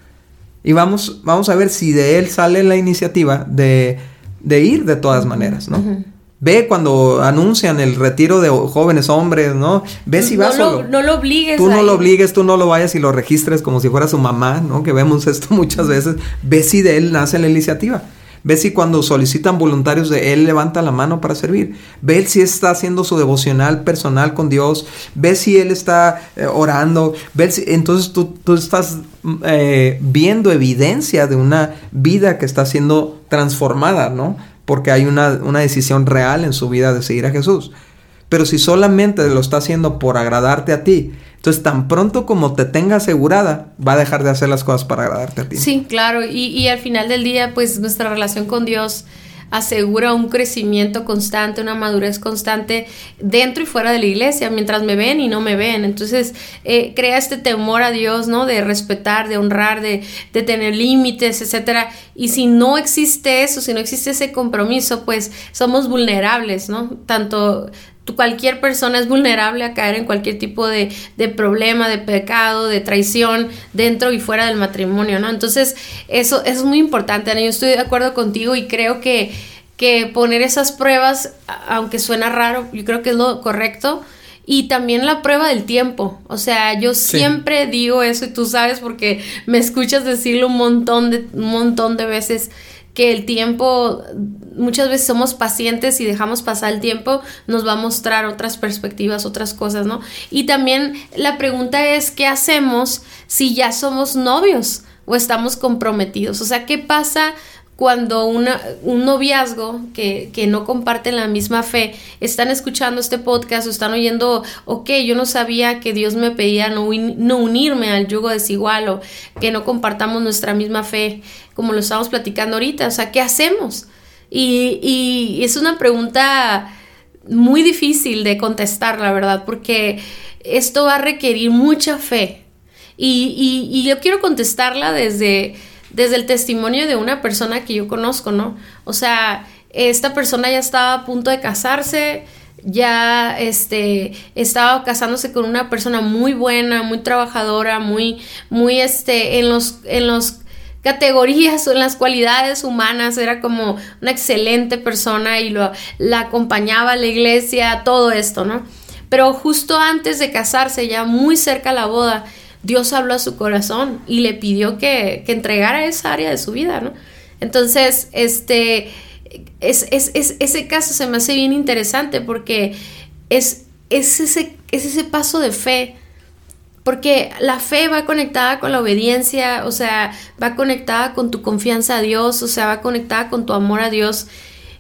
A: Y vamos, vamos a ver si de él sale la iniciativa de, de ir de todas maneras, ¿no? Ve cuando anuncian el retiro de jóvenes hombres, ¿no? Ve si vas
B: no Lo, no lo obligues.
A: Tú no lo obligues, tú no lo vayas y lo registres como si fuera su mamá, ¿no? Que vemos esto muchas veces. Ve si de él nace la iniciativa. Ve si cuando solicitan voluntarios de él levanta la mano para servir. Ve si está haciendo su devocional personal con Dios. Ve si él está eh, orando. Ve si, entonces tú, tú estás eh, viendo evidencia de una vida que está siendo transformada, ¿no? Porque hay una, una decisión real en su vida de seguir a Jesús. Pero si solamente lo está haciendo por agradarte a ti, entonces tan pronto como te tenga asegurada, va a dejar de hacer las cosas para agradarte a ti.
B: Sí, claro, y, y al final del día, pues nuestra relación con Dios asegura un crecimiento constante, una madurez constante dentro y fuera de la iglesia, mientras me ven y no me ven. Entonces, eh, crea este temor a Dios, ¿no? De respetar, de honrar, de, de tener límites, etcétera. Y si no existe eso, si no existe ese compromiso, pues somos vulnerables, ¿no? Tanto cualquier persona es vulnerable a caer en cualquier tipo de, de, problema, de pecado, de traición dentro y fuera del matrimonio, ¿no? Entonces, eso, es muy importante, Ana. Yo estoy de acuerdo contigo y creo que, que poner esas pruebas, aunque suena raro, yo creo que es lo correcto. Y también la prueba del tiempo. O sea, yo siempre digo eso y tú sabes porque me escuchas decirlo un montón de, un montón de veces que el tiempo, muchas veces somos pacientes y dejamos pasar el tiempo, nos va a mostrar otras perspectivas, otras cosas, ¿no? Y también la pregunta es, ¿qué hacemos si ya somos novios o estamos comprometidos? O sea, ¿qué pasa cuando una, un noviazgo que, que, no comparten la misma fe están escuchando este podcast o están oyendo, ok, yo no sabía que Dios me pedía no, no unirme al yugo desigual o que no compartamos nuestra misma fe, como lo estamos platicando ahorita, o sea, ¿qué hacemos? Y, y es una pregunta muy difícil de contestar, la verdad, porque esto va a requerir mucha fe. Y, y, y yo quiero contestarla desde desde el testimonio de una persona que yo conozco, ¿no? O sea, esta persona ya estaba a punto de casarse, ya este estaba casándose con una persona muy buena, muy trabajadora, muy muy este en los en los categorías o en las cualidades humanas, era como una excelente persona y lo, la acompañaba a la iglesia, todo esto, ¿no? Pero justo antes de casarse, ya muy cerca a la boda, Dios habló a su corazón y le pidió que, entregara esa área de su vida, ¿no? Entonces, este, es, ese caso se me hace bien interesante porque es, es, ese, es ese paso de fe, porque la fe va conectada con la obediencia, o sea, va conectada con tu confianza a Dios, o sea, va conectada con tu amor a Dios.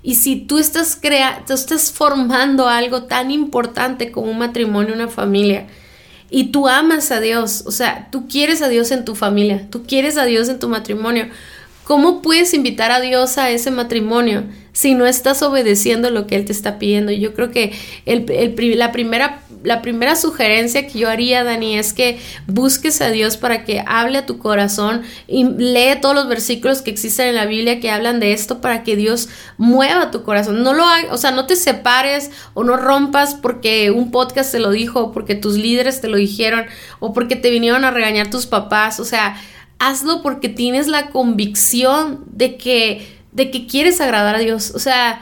B: Y si tú estás, crea tú estás formando algo tan importante como un matrimonio, una familia, y tú amas a Dios, o sea, tú quieres a Dios en tu familia, tú quieres a Dios en tu matrimonio. ¿Cómo puedes invitar a Dios a ese matrimonio si no estás obedeciendo lo que Él te está pidiendo? Yo creo que el, la primera la primera sugerencia que yo haría, Dani, es que busques a Dios para que hable a tu corazón y lee todos los versículos que existen en la Biblia que hablan de esto para que Dios mueva tu corazón. No lo o sea, no te separes o no rompas porque un podcast te lo dijo, o porque tus líderes te lo dijeron, o porque te vinieron a regañar tus papás. O sea, hazlo porque tienes la convicción de que, de que quieres agradar a Dios. O sea,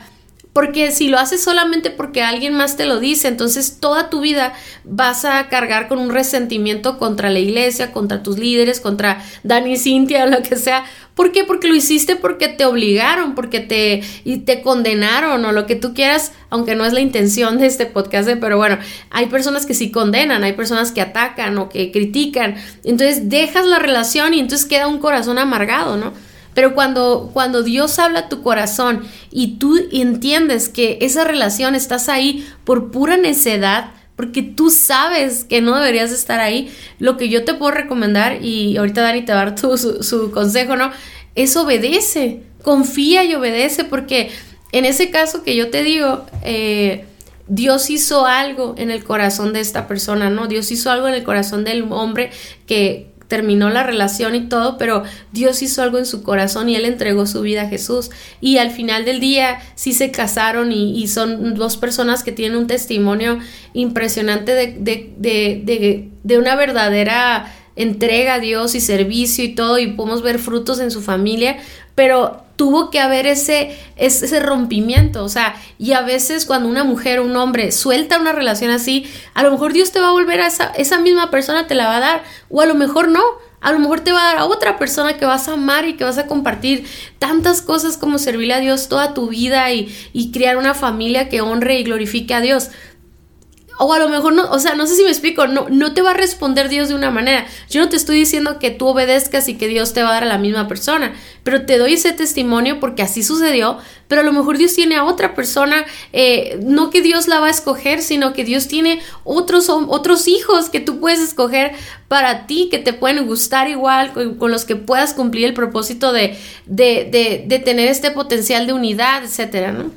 B: porque si lo haces solamente porque alguien más te lo dice, entonces toda tu vida vas a cargar con un resentimiento contra la iglesia, contra tus líderes, contra Dani, Cintia o <laughs> lo que sea. ¿Por qué? Porque lo hiciste porque te obligaron, porque te, y te condenaron o lo que tú quieras, aunque no es la intención de este podcast, ¿eh? pero bueno, hay personas que sí condenan, hay personas que atacan o que critican. Entonces dejas la relación y entonces queda un corazón amargado, ¿no? Pero cuando, cuando Dios habla a tu corazón y tú entiendes que esa relación estás ahí por pura necedad, porque tú sabes que no deberías estar ahí, lo que yo te puedo recomendar, y ahorita Dani te va a dar su, consejo, ¿no? Es obedece, confía y obedece, porque en ese caso que yo te digo, eh, Dios hizo algo en el corazón de esta persona, ¿no? Dios hizo algo en el corazón del hombre que, terminó la relación y todo, pero Dios hizo algo en su corazón y él entregó su vida a Jesús. Y al final del día sí se casaron y, son dos personas que tienen un testimonio impresionante de, de, de, de una verdadera entrega a Dios y servicio y todo y podemos ver frutos en su familia, pero tuvo que haber ese, ese rompimiento, o sea, y a veces cuando una mujer o un hombre suelta una relación así, a lo mejor Dios te va a volver a esa, esa misma persona, te la va a dar, o a lo mejor no, a lo mejor te va a dar a otra persona que vas a amar y que vas a compartir tantas cosas como servirle a Dios toda tu vida y, y crear una familia que honre y glorifique a Dios o a lo mejor no, o sea, no sé si me explico, no, no te va a responder Dios de una manera. Yo no te estoy diciendo que tú obedezcas y que Dios te va a dar a la misma persona, pero te doy ese testimonio porque así sucedió, pero a lo mejor Dios tiene a otra persona, eh, no que Dios la va a escoger, sino que Dios tiene otros, otros hijos que tú puedes escoger para ti, que te pueden gustar igual, con, los que puedas cumplir el propósito de, de, de, de tener este potencial de unidad, etcétera, ¿no?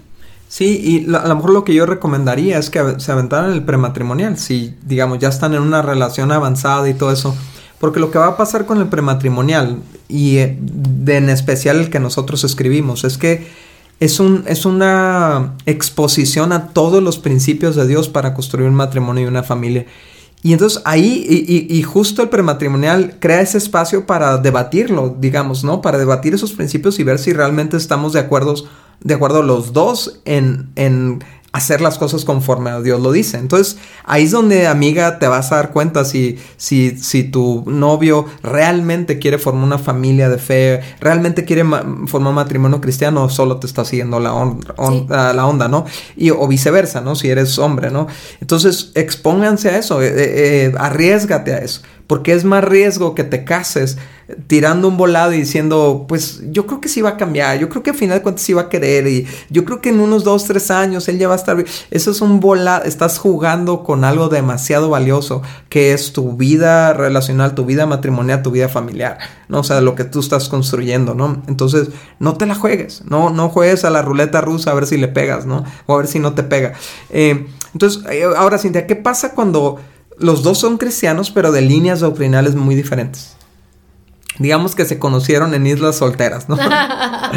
A: Sí, y a lo mejor lo que yo recomendaría es que se aventaran el prematrimonial, si digamos ya están en una relación avanzada y todo eso. Porque lo que va a pasar con el prematrimonial, y eh, en especial el que nosotros escribimos, es que es, un, es una exposición a todos los principios de Dios para construir un matrimonio y una familia. Y entonces ahí, y, y, justo el prematrimonial crea ese espacio para debatirlo, digamos, ¿no? Para debatir esos principios y ver si realmente estamos de acuerdo de acuerdo los dos en, en hacer las cosas conforme a Dios lo dice. Entonces, ahí es donde, amiga, te vas a dar cuenta si, si, si tu novio realmente quiere formar una familia de fe, realmente quiere formar un matrimonio cristiano o solo te está siguiendo la, la onda, ¿no? Y, o viceversa, ¿no? Si eres hombre, ¿no? Entonces, expónganse a eso, eh, eh, eh, arriesgate a eso. Porque es más riesgo que te cases tirando un volado y diciendo, pues yo creo que sí va a cambiar, yo creo que al final de cuentas sí va a querer y yo creo que en unos dos, tres años él ya va a estar. Eso es un volado, estás jugando con algo demasiado valioso que es tu vida relacional, tu vida matrimonial, tu vida familiar, ¿no? O sea, lo que tú estás construyendo, ¿no? Entonces, no te la juegues, no, no juegues a la ruleta rusa a ver si le pegas, ¿no? O a ver si no te pega. Eh, entonces, eh, ahora Cintia, ¿qué pasa cuando los dos son cristianos pero de líneas doctrinales muy diferentes? digamos que se conocieron en islas solteras, ¿no?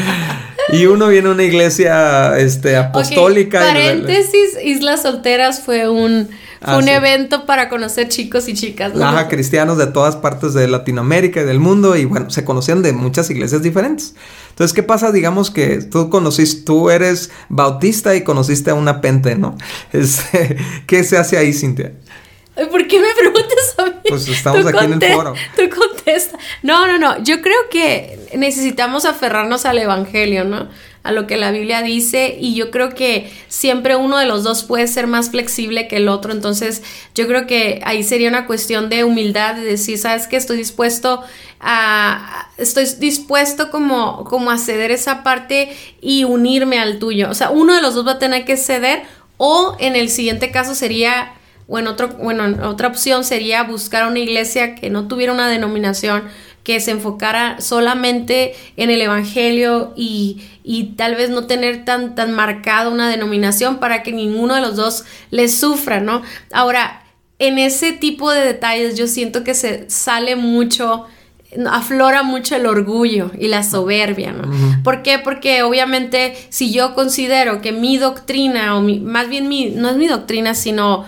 A: <laughs> y uno viene a una iglesia este, apostólica.
B: Paréntesis, Islas Solteras fue un, ah, un evento para conocer chicos y chicas.
A: ¿no? Ajá, cristianos de todas partes de Latinoamérica y del mundo y bueno, se conocían de muchas iglesias diferentes. Entonces, ¿qué pasa? Digamos que tú conociste, tú eres bautista y conociste a una pente, ¿no? <laughs> Este, ¿Qué se hace ahí, Cintia?
B: ¿Por qué me preguntas a mí?
A: Pues estamos aquí en el foro. <laughs>
B: Tú contesta. No, no, no. Yo creo que necesitamos aferrarnos al Evangelio, ¿no? A lo que la Biblia dice. Y yo creo que siempre uno de los dos puede ser más flexible que el otro. Entonces, yo creo que ahí sería una cuestión de humildad, de decir, ¿sabes qué? Estoy dispuesto a. Estoy dispuesto como, como a ceder esa parte y unirme al tuyo. O sea, uno de los dos va a tener que ceder. O en el siguiente caso sería bueno, otro, bueno, otra opción sería buscar una iglesia que no tuviera una denominación, que se enfocara solamente en el Evangelio y, y tal vez no tener tan, tan marcada una denominación para que ninguno de los dos les sufra, ¿no? Ahora, en ese tipo de detalles yo siento que se sale mucho aflora mucho el orgullo y la soberbia, ¿no? ¿Por qué? Porque obviamente si yo considero que mi doctrina, o mi, más bien mi, no es mi doctrina, sino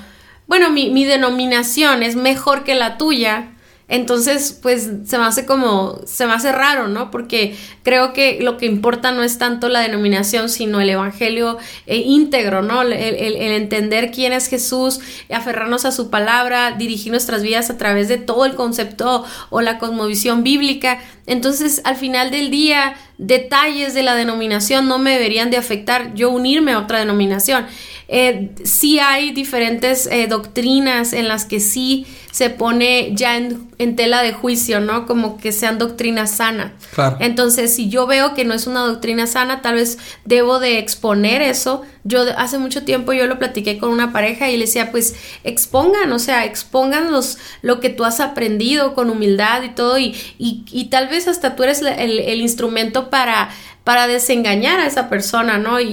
B: bueno, mi, mi denominación es mejor que la tuya, entonces, pues se me hace como, se me hace raro, ¿no? Porque creo que lo que importa no es tanto la denominación, sino el evangelio eh, íntegro, ¿no? El, el, entender quién es Jesús, aferrarnos a su palabra, dirigir nuestras vidas a través de todo el concepto o la cosmovisión bíblica. Entonces, al final del día, detalles de la denominación no me deberían de afectar yo unirme a otra denominación. Eh, sí hay diferentes eh, doctrinas en las que sí se pone ya en, tela de juicio, ¿no? Como que sean doctrinas sanas. Entonces, si yo veo que no es una doctrina sana, tal vez debo de exponer eso. Yo hace mucho tiempo yo lo platiqué con una pareja y le decía, pues expongan, o sea, expongan los, lo que tú has aprendido con humildad y todo y, y, tal vez hasta tú eres el, instrumento para para desengañar a esa persona, ¿no? Y,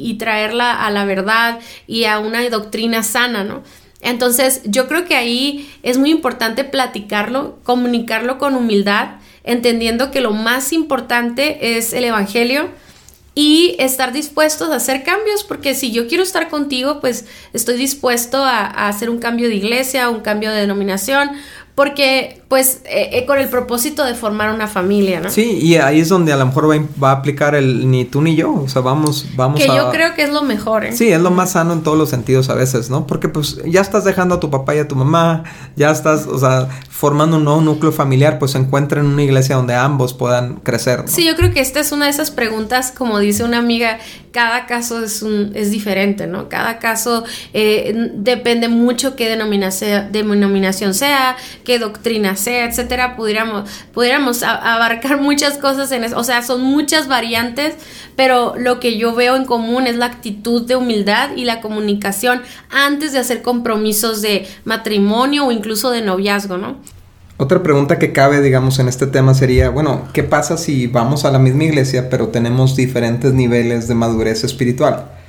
B: y, traerla a la verdad y a una doctrina sana, ¿no? Entonces, yo creo que ahí es muy importante platicarlo, comunicarlo con humildad, entendiendo que lo más importante es el Evangelio y estar dispuestos a hacer cambios, porque si yo quiero estar contigo, pues estoy dispuesto a, a hacer un cambio de iglesia, un cambio de denominación, porque pues eh, eh, con el propósito de formar una familia, ¿no?
A: Sí, y ahí es donde a lo mejor va, a aplicar el ni tú ni yo, o sea, vamos, vamos
B: que a... Que yo creo que es lo mejor, ¿eh?
A: Sí, es lo más sano en todos los sentidos a veces, ¿no? Porque pues ya estás dejando a tu papá y a tu mamá, ya estás, o sea, formando un nuevo núcleo familiar, pues se encuentra en una iglesia donde ambos puedan crecer, ¿no?
B: Sí, yo creo que esta es una de esas preguntas, como dice una amiga, cada caso es, un, es diferente, ¿no? Cada caso eh, depende mucho qué denominación, denominación sea, qué doctrina etcétera, pudiéramos, pudiéramos abarcar muchas cosas en eso. O sea, son muchas variantes, pero lo que yo veo en común es la actitud de humildad y la comunicación antes de hacer compromisos de matrimonio o incluso de noviazgo, ¿no?
A: Otra pregunta que cabe, digamos, en este tema sería, bueno, ¿qué pasa si vamos a la misma iglesia pero tenemos diferentes niveles de madurez espiritual?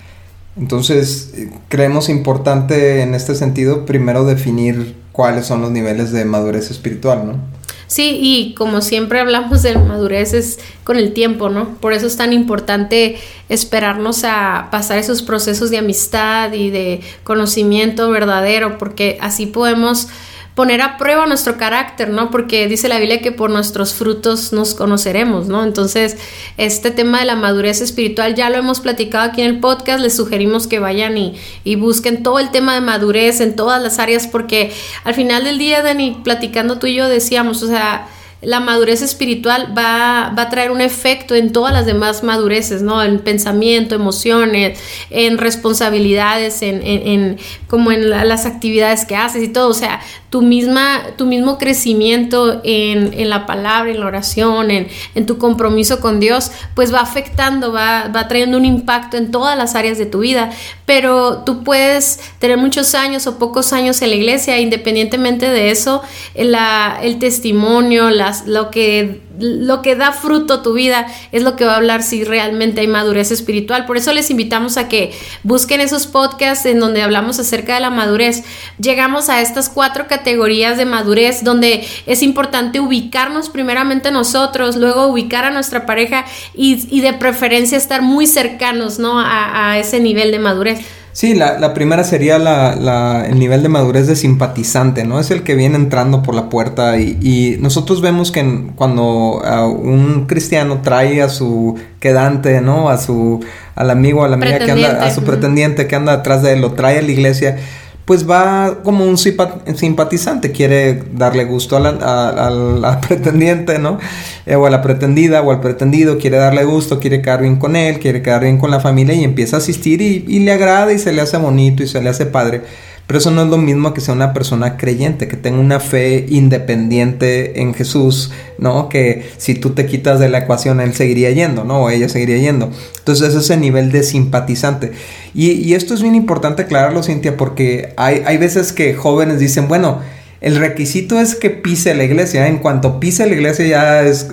A: Entonces, creemos importante en este sentido primero definir cuáles son los niveles de madurez espiritual, ¿no?
B: Sí, y como siempre hablamos de madurez es con el tiempo, ¿no? Por eso es tan importante esperarnos a pasar esos procesos de amistad y de conocimiento verdadero, porque así podemos poner a prueba nuestro carácter, ¿no? Porque dice la Biblia que por nuestros frutos nos conoceremos, ¿no? Entonces, este tema de la madurez espiritual ya lo hemos platicado aquí en el podcast, les sugerimos que vayan y, y busquen todo el tema de madurez en todas las áreas, porque al final del día, Dani, platicando tú y yo decíamos, o sea, la madurez espiritual va, a traer un efecto en todas las demás madureces, ¿no? En pensamiento, emociones, en responsabilidades, en, como en las actividades que haces y todo. O sea, tu, misma, tu mismo crecimiento en, la palabra, en la oración, en, tu compromiso con Dios, pues va afectando, va, va trayendo un impacto en todas las áreas de tu vida. Pero tú puedes tener muchos años o pocos años en la iglesia, independientemente de eso, el testimonio, la lo que, lo que da fruto tu vida es lo que va a hablar si realmente hay madurez espiritual. Por eso les invitamos a que busquen esos podcasts en donde hablamos acerca de la madurez. Llegamos a estas cuatro categorías de madurez donde es importante ubicarnos primeramente nosotros, luego ubicar a nuestra pareja y, de preferencia estar muy cercanos ¿no? a ese nivel de madurez.
A: Sí, la, primera sería la, el nivel de madurez de simpatizante, ¿no? Es el que viene entrando por la puerta y, nosotros vemos que cuando un cristiano trae a su quedante, ¿no? A su, al amigo, a la amiga que anda, a su pretendiente que anda atrás de él, lo trae a la iglesia pues va como un simpatizante, quiere darle gusto a <laughs> pretendiente, ¿no? Eh, o a la pretendida o al pretendido, quiere darle gusto, quiere quedar bien con él, quiere quedar bien con la familia y empieza a asistir y le agrada y se le hace bonito y se le hace padre. Pero eso no es lo mismo que sea una persona creyente, que tenga una fe independiente en Jesús, ¿no? Que si tú te quitas de la ecuación, él seguiría yendo, ¿no? O ella seguiría yendo. Entonces, ese nivel de simpatizante. Y, esto es bien importante aclararlo, Cintia, porque hay, hay veces que jóvenes dicen, bueno, el requisito es que pise la iglesia. En cuanto pise la iglesia ya es,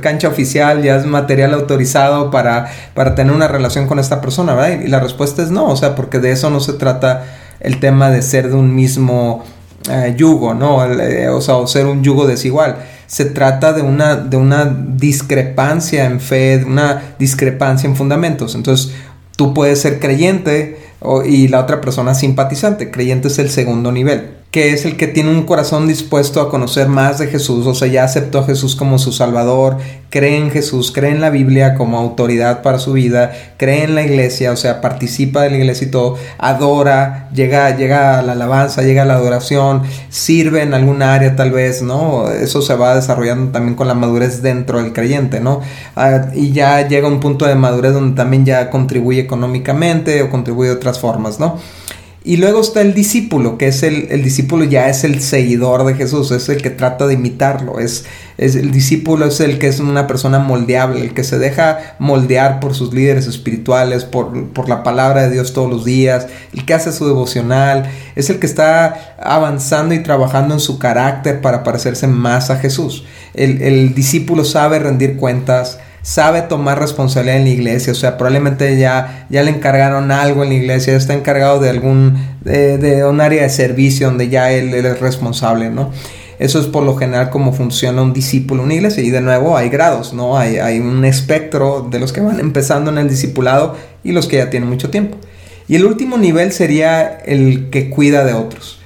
A: cancha oficial, ya es material autorizado para, para tener una relación con esta persona, ¿verdad? Y la respuesta es no, o sea, porque de eso no se trata el tema de ser de un mismo eh, yugo, ¿no? Eh, o sea, o ser un yugo desigual. Se trata de una, de una discrepancia en fe, de una discrepancia en fundamentos. Entonces, tú puedes ser creyente y la otra persona simpatizante. Creyente es el segundo nivel que es el que tiene un corazón dispuesto a conocer más de Jesús, o sea, ya aceptó a Jesús como su Salvador, cree en Jesús, cree en la Biblia como autoridad para su vida, cree en la iglesia, o sea, participa de la iglesia y todo, adora, llega, llega a la alabanza, llega a la adoración, sirve en algún área tal vez, ¿no? Eso se va desarrollando también con la madurez dentro del creyente, ¿no? Ah, y ya llega un punto de madurez donde también ya contribuye económicamente o contribuye de otras formas, ¿no? Y luego está el discípulo, que es el, el, discípulo ya es el seguidor de Jesús, es el que trata de imitarlo, es, es, el discípulo es el que es una persona moldeable, el que se deja moldear por sus líderes espirituales, por, por la palabra de Dios todos los días, el que hace su devocional, es el que está avanzando y trabajando en su carácter para parecerse más a Jesús. El, el discípulo sabe rendir cuentas, sabe tomar responsabilidad en la iglesia, o sea, probablemente ya, ya le encargaron algo en la iglesia, está encargado de algún, de, un área de servicio donde ya él, es responsable, ¿no? Eso es por lo general como funciona un discípulo en una iglesia. Y de nuevo hay grados, ¿no? Hay, hay, un espectro de los que van empezando en el discipulado y los que ya tienen mucho tiempo. Y el último nivel sería el que cuida de otros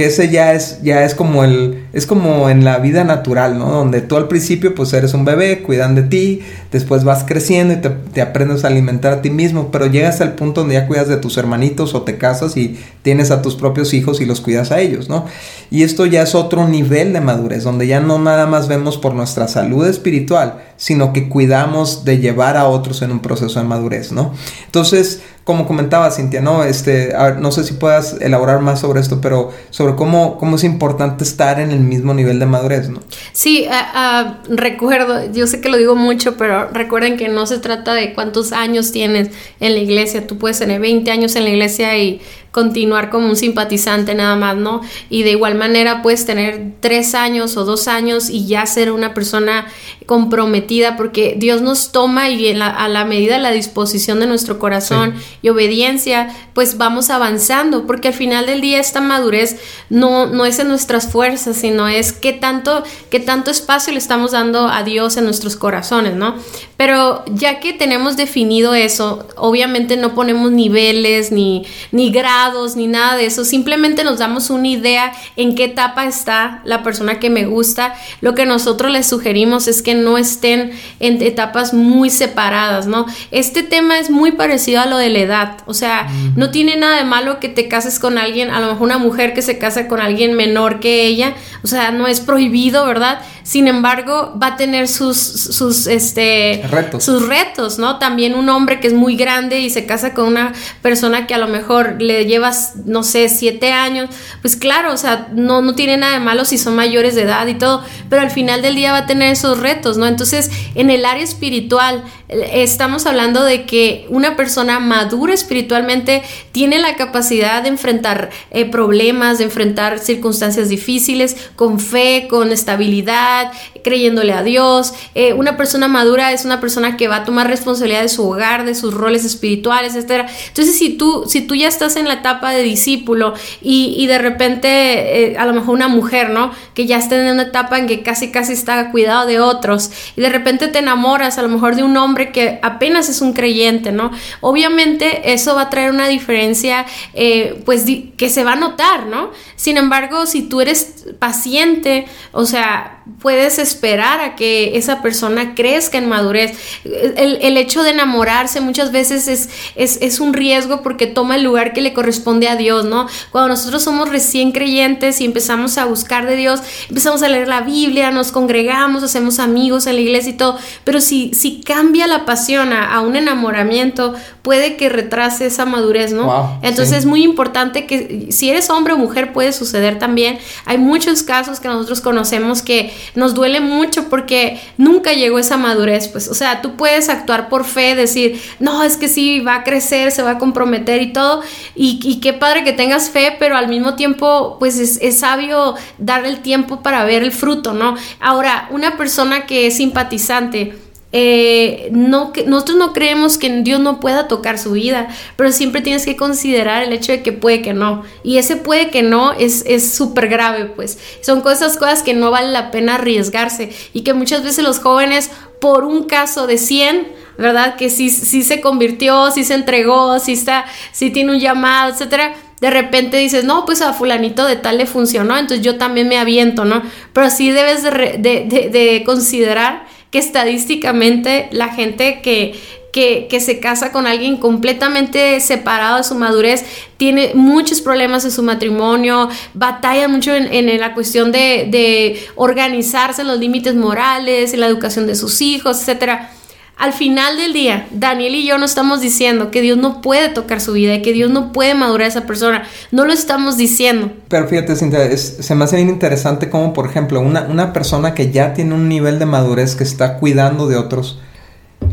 A: que ese ya es, ya es como el, es como en la vida natural, ¿no? Donde tú al principio pues eres un bebé, cuidan de ti, después vas creciendo y te, te, aprendes a alimentar a ti mismo, pero llegas al punto donde ya cuidas de tus hermanitos o te casas y tienes a tus propios hijos y los cuidas a ellos, ¿no? Y esto ya es otro nivel de madurez, donde ya no nada más vemos por nuestra salud espiritual, sino que cuidamos de llevar a otros en un proceso de madurez, ¿no? Entonces, como comentaba Cintia, ¿no? Este, no sé si puedas elaborar más sobre esto, pero sobre cómo, cómo es importante estar en el mismo nivel de madurez, ¿no?
B: Sí, uh, recuerdo, yo sé que lo digo mucho, pero recuerden que no se trata de cuántos años tienes en la iglesia. Tú puedes tener 20 años en la iglesia y continuar como un simpatizante nada más, ¿no? Y de igual manera puedes tener tres años o dos años y ya ser una persona comprometida porque Dios nos toma y a la medida de la disposición de nuestro corazón y obediencia, pues vamos avanzando porque al final del día esta madurez no, no es en nuestras fuerzas, sino es qué tanto, qué tanto espacio le estamos dando a Dios en nuestros corazones, ¿no? Pero ya que tenemos definido eso, obviamente no ponemos niveles ni, ni grados ni nada de eso, simplemente nos damos una idea en qué etapa está la persona que me gusta. Lo que nosotros les sugerimos es que no estén en etapas muy separadas, ¿no? Este tema es muy parecido a lo de la edad, o sea, no tiene nada de malo que te cases con alguien, a lo mejor una mujer que se casa con alguien menor que ella, o sea, no es prohibido, ¿verdad? Sin embargo, va a tener sus, sus, este,
A: retos.
B: sus retos, ¿no? También un hombre que es muy grande y se casa con una persona que a lo mejor le llevas, no sé, siete años, pues claro, o sea, no, no tiene nada de malo si son mayores de edad y todo, pero al final del día va a tener esos retos, ¿no? Entonces, en el área espiritual, eh, estamos hablando de que una persona madura espiritualmente tiene la capacidad de enfrentar eh, problemas, de enfrentar circunstancias difíciles con fe, con estabilidad, creyéndole a Dios. Eh, una persona madura es una persona que va a tomar responsabilidad de su hogar, de sus roles espirituales, etc. Entonces, si tú, si tú ya estás en la etapa de discípulo y, de repente, a lo mejor una mujer, ¿no? Que ya está en una etapa en que casi, casi está cuidado de otros y de repente te enamoras a lo mejor de un hombre que apenas es un creyente, ¿no? Obviamente eso va a traer una diferencia, eh, pues que se va a notar, ¿no? Sin embargo, si tú eres paciente, o sea, puedes esperar a que esa persona crezca en madurez. El, hecho de enamorarse muchas veces es, es, un riesgo porque toma el lugar que le corresponde a Dios, ¿no? Cuando nosotros somos recién creyentes y empezamos a buscar de Dios, empezamos a leer la Biblia, nos congregamos, hacemos amigos en la iglesia y todo, pero si, si cambia la pasión a, un enamoramiento, puede que retrase esa madurez, ¿no? Entonces es muy importante que si eres hombre o mujer puede suceder también. Hay muchos casos que nosotros conocemos que nos duele mucho porque nunca llegó esa madurez, pues, o sea, tú puedes actuar por fe, decir, no, es que sí, va a crecer, se va a comprometer y todo, y, qué padre que tengas fe, pero al mismo tiempo, pues es, es sabio darle el tiempo para ver el fruto, ¿no? Ahora, una persona que es simpatizante, eh, no, nosotros no creemos que Dios no pueda tocar su vida, pero siempre tienes que considerar el hecho de que puede que no. Y ese puede que no es súper grave, pues. Son cosas, cosas que no vale la pena arriesgarse y que muchas veces los jóvenes, por un caso de 100, ¿verdad? Que sí, sí se convirtió, sí se entregó, sí, está, sí tiene un llamado, etcétera de repente dices, no, pues a fulanito de tal le funcionó, entonces yo también me aviento, ¿no? Pero sí debes de, de, de considerar que estadísticamente la gente que, que, se casa con alguien completamente separado de su madurez, tiene muchos problemas en su matrimonio, batalla mucho en, la cuestión de, de, organizarse en los límites morales, en la educación de sus hijos, etcétera. Al final del día, Daniel y yo no estamos diciendo que Dios no puede tocar su vida y que Dios no puede madurar a esa persona. No lo estamos diciendo.
A: Pero fíjate, Cintia, se me hace bien interesante como, por ejemplo, una, una persona que ya tiene un nivel de madurez que está cuidando de otros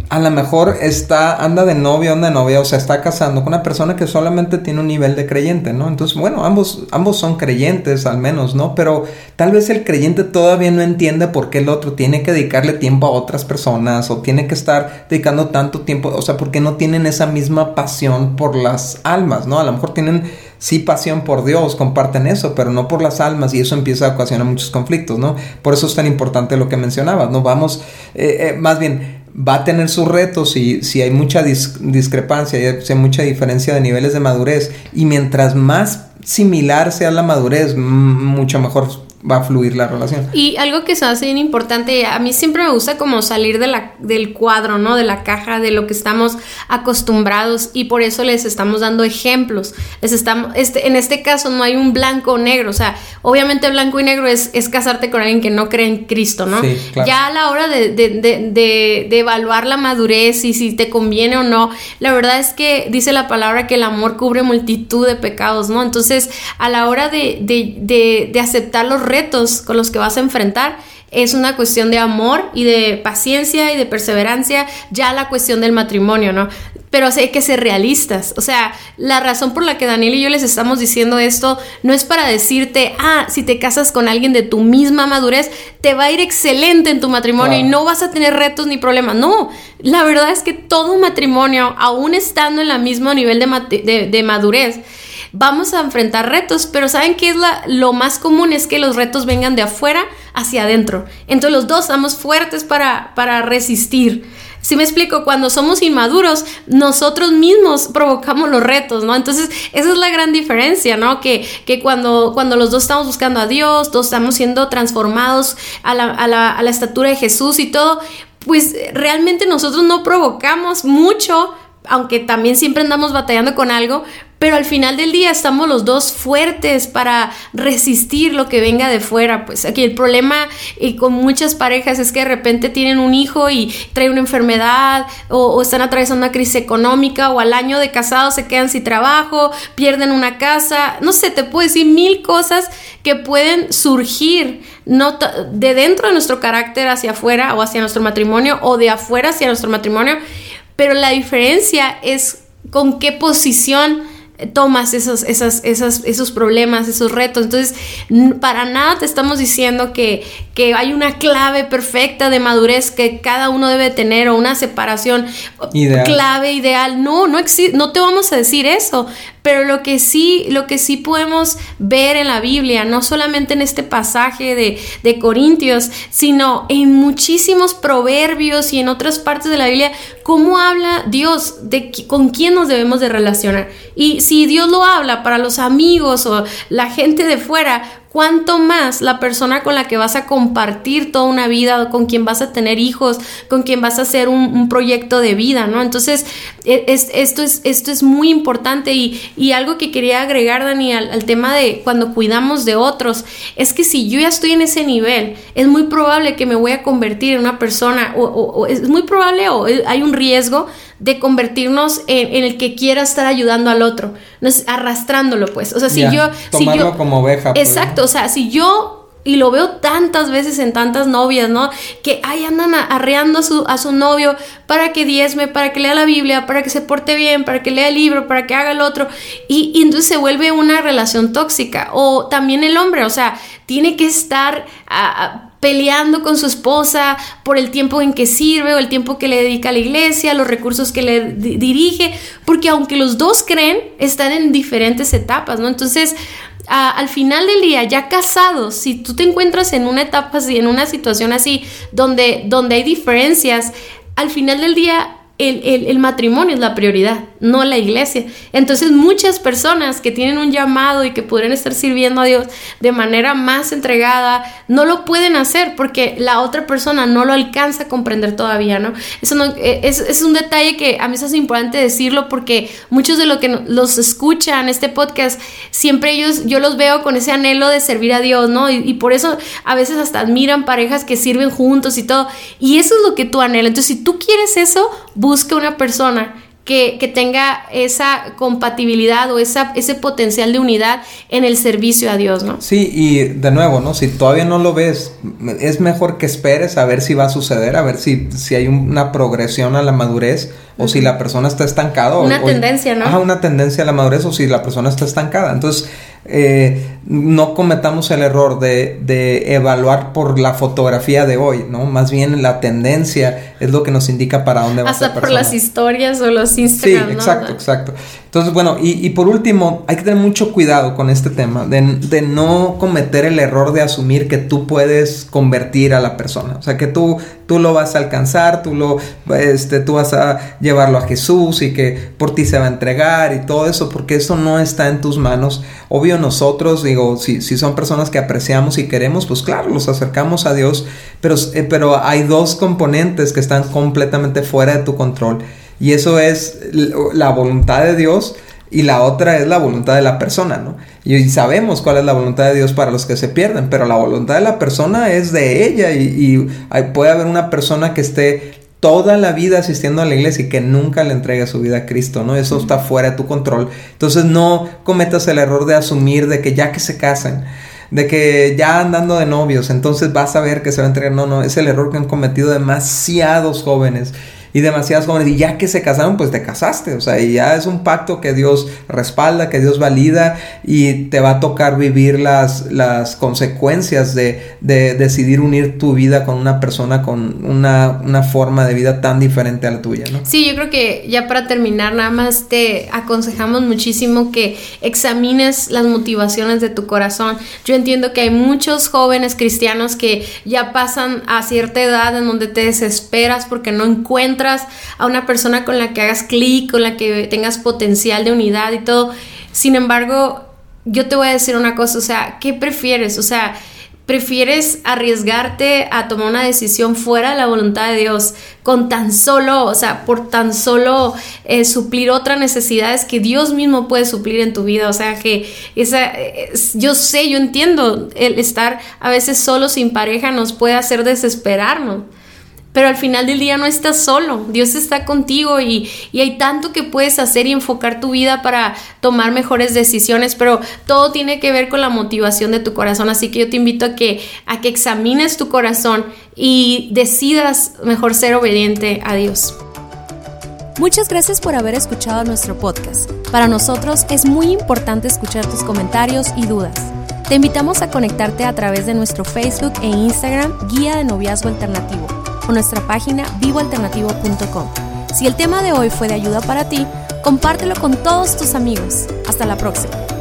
A: a lo mejor está, anda de novia, anda de novia, o sea, está casando con una persona que solamente tiene un nivel de creyente, ¿no? Entonces, bueno, ambos, ambos son creyentes al menos, ¿no? Pero tal vez el creyente todavía no entiende por qué el otro tiene que dedicarle tiempo a otras personas o tiene que estar dedicando tanto tiempo, o sea, porque no tienen esa misma pasión por las almas, ¿no? A lo mejor tienen sí pasión por Dios, comparten eso, pero no por las almas y eso empieza a ocasionar muchos conflictos, ¿no? Por eso es tan importante lo que mencionabas, ¿no? Vamos, eh, eh, más bien, va a tener sus retos y si hay mucha discrepancia, si hay mucha diferencia de niveles de madurez y mientras más similar sea la madurez, mucho mejor va a fluir la relación.
B: Y algo que se hace bien importante, a mí siempre me gusta como salir de la, del cuadro, ¿no? De la caja, de lo que estamos acostumbrados y por eso les estamos dando ejemplos. Les estamos, este, en este caso no hay un blanco o negro, o sea, obviamente blanco y negro es, es casarte con alguien que no cree en Cristo, ¿no? Ya a la hora de, de, de, de, evaluar la madurez y si te conviene o no, la verdad es que dice la palabra que el amor cubre multitud de pecados, ¿no? Entonces, a la hora de, de aceptar los retos con los que vas a enfrentar es una cuestión de amor y de paciencia y de perseverancia, ya la cuestión del matrimonio, ¿no? Pero hay que ser realistas. O sea, la razón por la que Daniel y yo les estamos diciendo esto no es para decirte, ah, si te casas con alguien de tu misma madurez, te va a ir excelente en tu matrimonio y no vas a tener retos ni problemas. No, la verdad es que todo matrimonio, aún estando en el mismo nivel de, de madurez, vamos a enfrentar retos, pero ¿saben qué es la, lo más común? Es que los retos vengan de afuera hacia adentro. Entonces los dos estamos fuertes para, para resistir. Si me explico, cuando somos inmaduros, nosotros mismos provocamos los retos, ¿no? Entonces, esa es la gran diferencia, ¿no? Que, que cuando, cuando los dos estamos buscando a Dios, todos estamos siendo transformados a la, a la, a la estatura de Jesús y todo, pues realmente nosotros no provocamos mucho aunque también siempre andamos batallando con algo, pero al final del día estamos los dos fuertes para resistir lo que venga de fuera. Pues aquí el problema y con muchas parejas es que de repente tienen un hijo y trae una enfermedad o, están atravesando una crisis económica o al año de casado se quedan sin trabajo, pierden una casa. No sé, te puedo decir mil cosas que pueden surgir no de dentro de nuestro carácter hacia afuera o hacia nuestro matrimonio o de afuera hacia nuestro matrimonio. Pero la diferencia es con qué posición tomas esos, esas, esas, esos problemas, esos retos. Entonces, para nada te estamos diciendo que, que hay una clave perfecta de madurez que cada uno debe tener o una separación clave ideal. No, no, no te vamos a decir eso, pero lo que sí, lo que sí podemos ver en la Biblia, no solamente en este pasaje de, de Corintios, sino en muchísimos proverbios y en otras partes de la Biblia, cómo habla Dios de con quién nos debemos de relacionar. Y si Dios lo habla para los amigos o la gente de fuera, cuánto más la persona con la que vas a compartir toda una vida, con quien vas a tener hijos, con quien vas a hacer un, proyecto de vida, ¿no? Entonces, e, esto, es, esto es muy importante y, algo que quería agregar, Dani, al, tema de cuando cuidamos de otros, es que si yo ya estoy en ese nivel, es muy probable que me voy a convertir en una persona, o es muy probable o hay un riesgo de convertirnos en, el que quiera estar ayudando al otro, no es arrastrándolo pues, o sea, si yo...
A: Tomarlo si como oveja.
B: Pues, exacto, o sea, si yo y lo veo tantas veces en tantas novias, ¿no? Que ahí andan arreando a su, a su novio para que diezme, para que lea la Biblia, para que se porte bien, para que lea el libro, para que haga el otro. Y, y entonces se vuelve una relación tóxica. O también el hombre, o sea, tiene que estar peleando con su esposa por el tiempo en que sirve o el tiempo que le dedica a la iglesia, los recursos que le dirige, porque aunque los dos creen, están en diferentes etapas, ¿no? Entonces, al final del día, ya casados, si tú te encuentras en una etapa así, en una situación así, donde, donde hay diferencias, al final del día el, matrimonio es la prioridad, no la iglesia. Entonces muchas personas que tienen un llamado y que podrían estar sirviendo a Dios de manera más entregada, no lo pueden hacer porque la otra persona no lo alcanza a comprender todavía, ¿no? Eso eh, es, un detalle que a mí es importante decirlo porque muchos de los que los escuchan este podcast, siempre ellos, yo los veo con ese anhelo de servir a Dios, ¿no? Y, por eso a veces hasta admiran parejas que sirven juntos y todo. Y eso es lo que tú anhelas. Entonces si tú quieres eso, una persona que, tenga esa compatibilidad o esa, ese potencial de unidad en el servicio a Dios, ¿no?
A: Sí, y de nuevo, ¿no? Si todavía no lo ves, es mejor que esperes a ver si va a suceder, a ver si, si hay una progresión a la madurez o si la persona está estancada.
B: Una tendencia, ¿no?
A: Ajá, una tendencia a la madurez o si la persona está estancada. Entonces, eh, no cometamos el error de, de, evaluar por la fotografía de hoy, ¿no? Más bien la tendencia es lo que nos indica para dónde va
B: Hasta por las historias o los Instagram.
A: Sí, exacto, exacto. Entonces, bueno, y, por último, hay que tener mucho cuidado con este tema, de, no cometer el error de asumir que tú puedes convertir a la persona. O sea, que tú, tú lo vas a alcanzar, tú, lo, este, tú vas a llevarlo a Jesús y que por ti se va a entregar y todo eso, porque eso no está en tus manos. Obvio, nosotros, digo, si, si son personas que apreciamos y queremos, pues claro, los acercamos a Dios, pero, eh, pero hay dos componentes que están completamente fuera de tu control y eso es la voluntad de Dios y la otra es la voluntad de la persona, ¿no? Y sabemos cuál es la voluntad de Dios para los que se pierden, pero la voluntad de la persona es de ella y, puede haber una persona que esté toda la vida asistiendo a la iglesia y que nunca le entregue su vida a Cristo, ¿no? Eso está fuera de tu control. Entonces no cometas el error de asumir de que ya que se casen, de que ya andando de novios, entonces vas a ver que se va a entregar. No, no, es el error que han cometido demasiados jóvenes y demasiadas jóvenes. Y ya que se casaron, pues te casaste. O sea, y ya es un pacto que Dios respalda, que Dios valida y te va a tocar vivir las, las consecuencias de, de decidir unir tu vida con una persona con una, una, forma de vida tan diferente a la tuya, ¿no?
B: Sí, yo creo que ya para terminar, nada más te aconsejamos muchísimo que examines las motivaciones de tu corazón. Yo entiendo que hay muchos jóvenes cristianos que ya pasan a cierta edad en donde te desesperas porque no encuentras a una persona con la que hagas clic, con la que tengas potencial de unidad y todo. Sin embargo, yo te voy a decir una cosa, o sea, ¿qué prefieres? O sea, prefieres arriesgarte a tomar una decisión fuera de la voluntad de Dios con tan solo, o sea, por tan solo eh, suplir otras necesidades que Dios mismo puede suplir en tu vida. O sea, que esa, yo sé, yo entiendo, el estar a veces solo sin pareja nos puede hacer desesperarnos pero al final del día no estás solo, Dios está contigo y, hay tanto que puedes hacer y enfocar tu vida para tomar mejores decisiones, pero todo tiene que ver con la motivación de tu corazón, así que yo te invito a que, a que examines tu corazón y decidas mejor ser obediente a Dios.
C: Muchas gracias por haber escuchado nuestro podcast. Para nosotros es muy importante escuchar tus comentarios y dudas. Te invitamos a conectarte a través de nuestro Facebook e Instagram Guía de Noviazgo Alternativo o nuestra página vivoalternativo.com. Si el tema de hoy fue de ayuda para ti, compártelo con todos tus amigos. Hasta la próxima.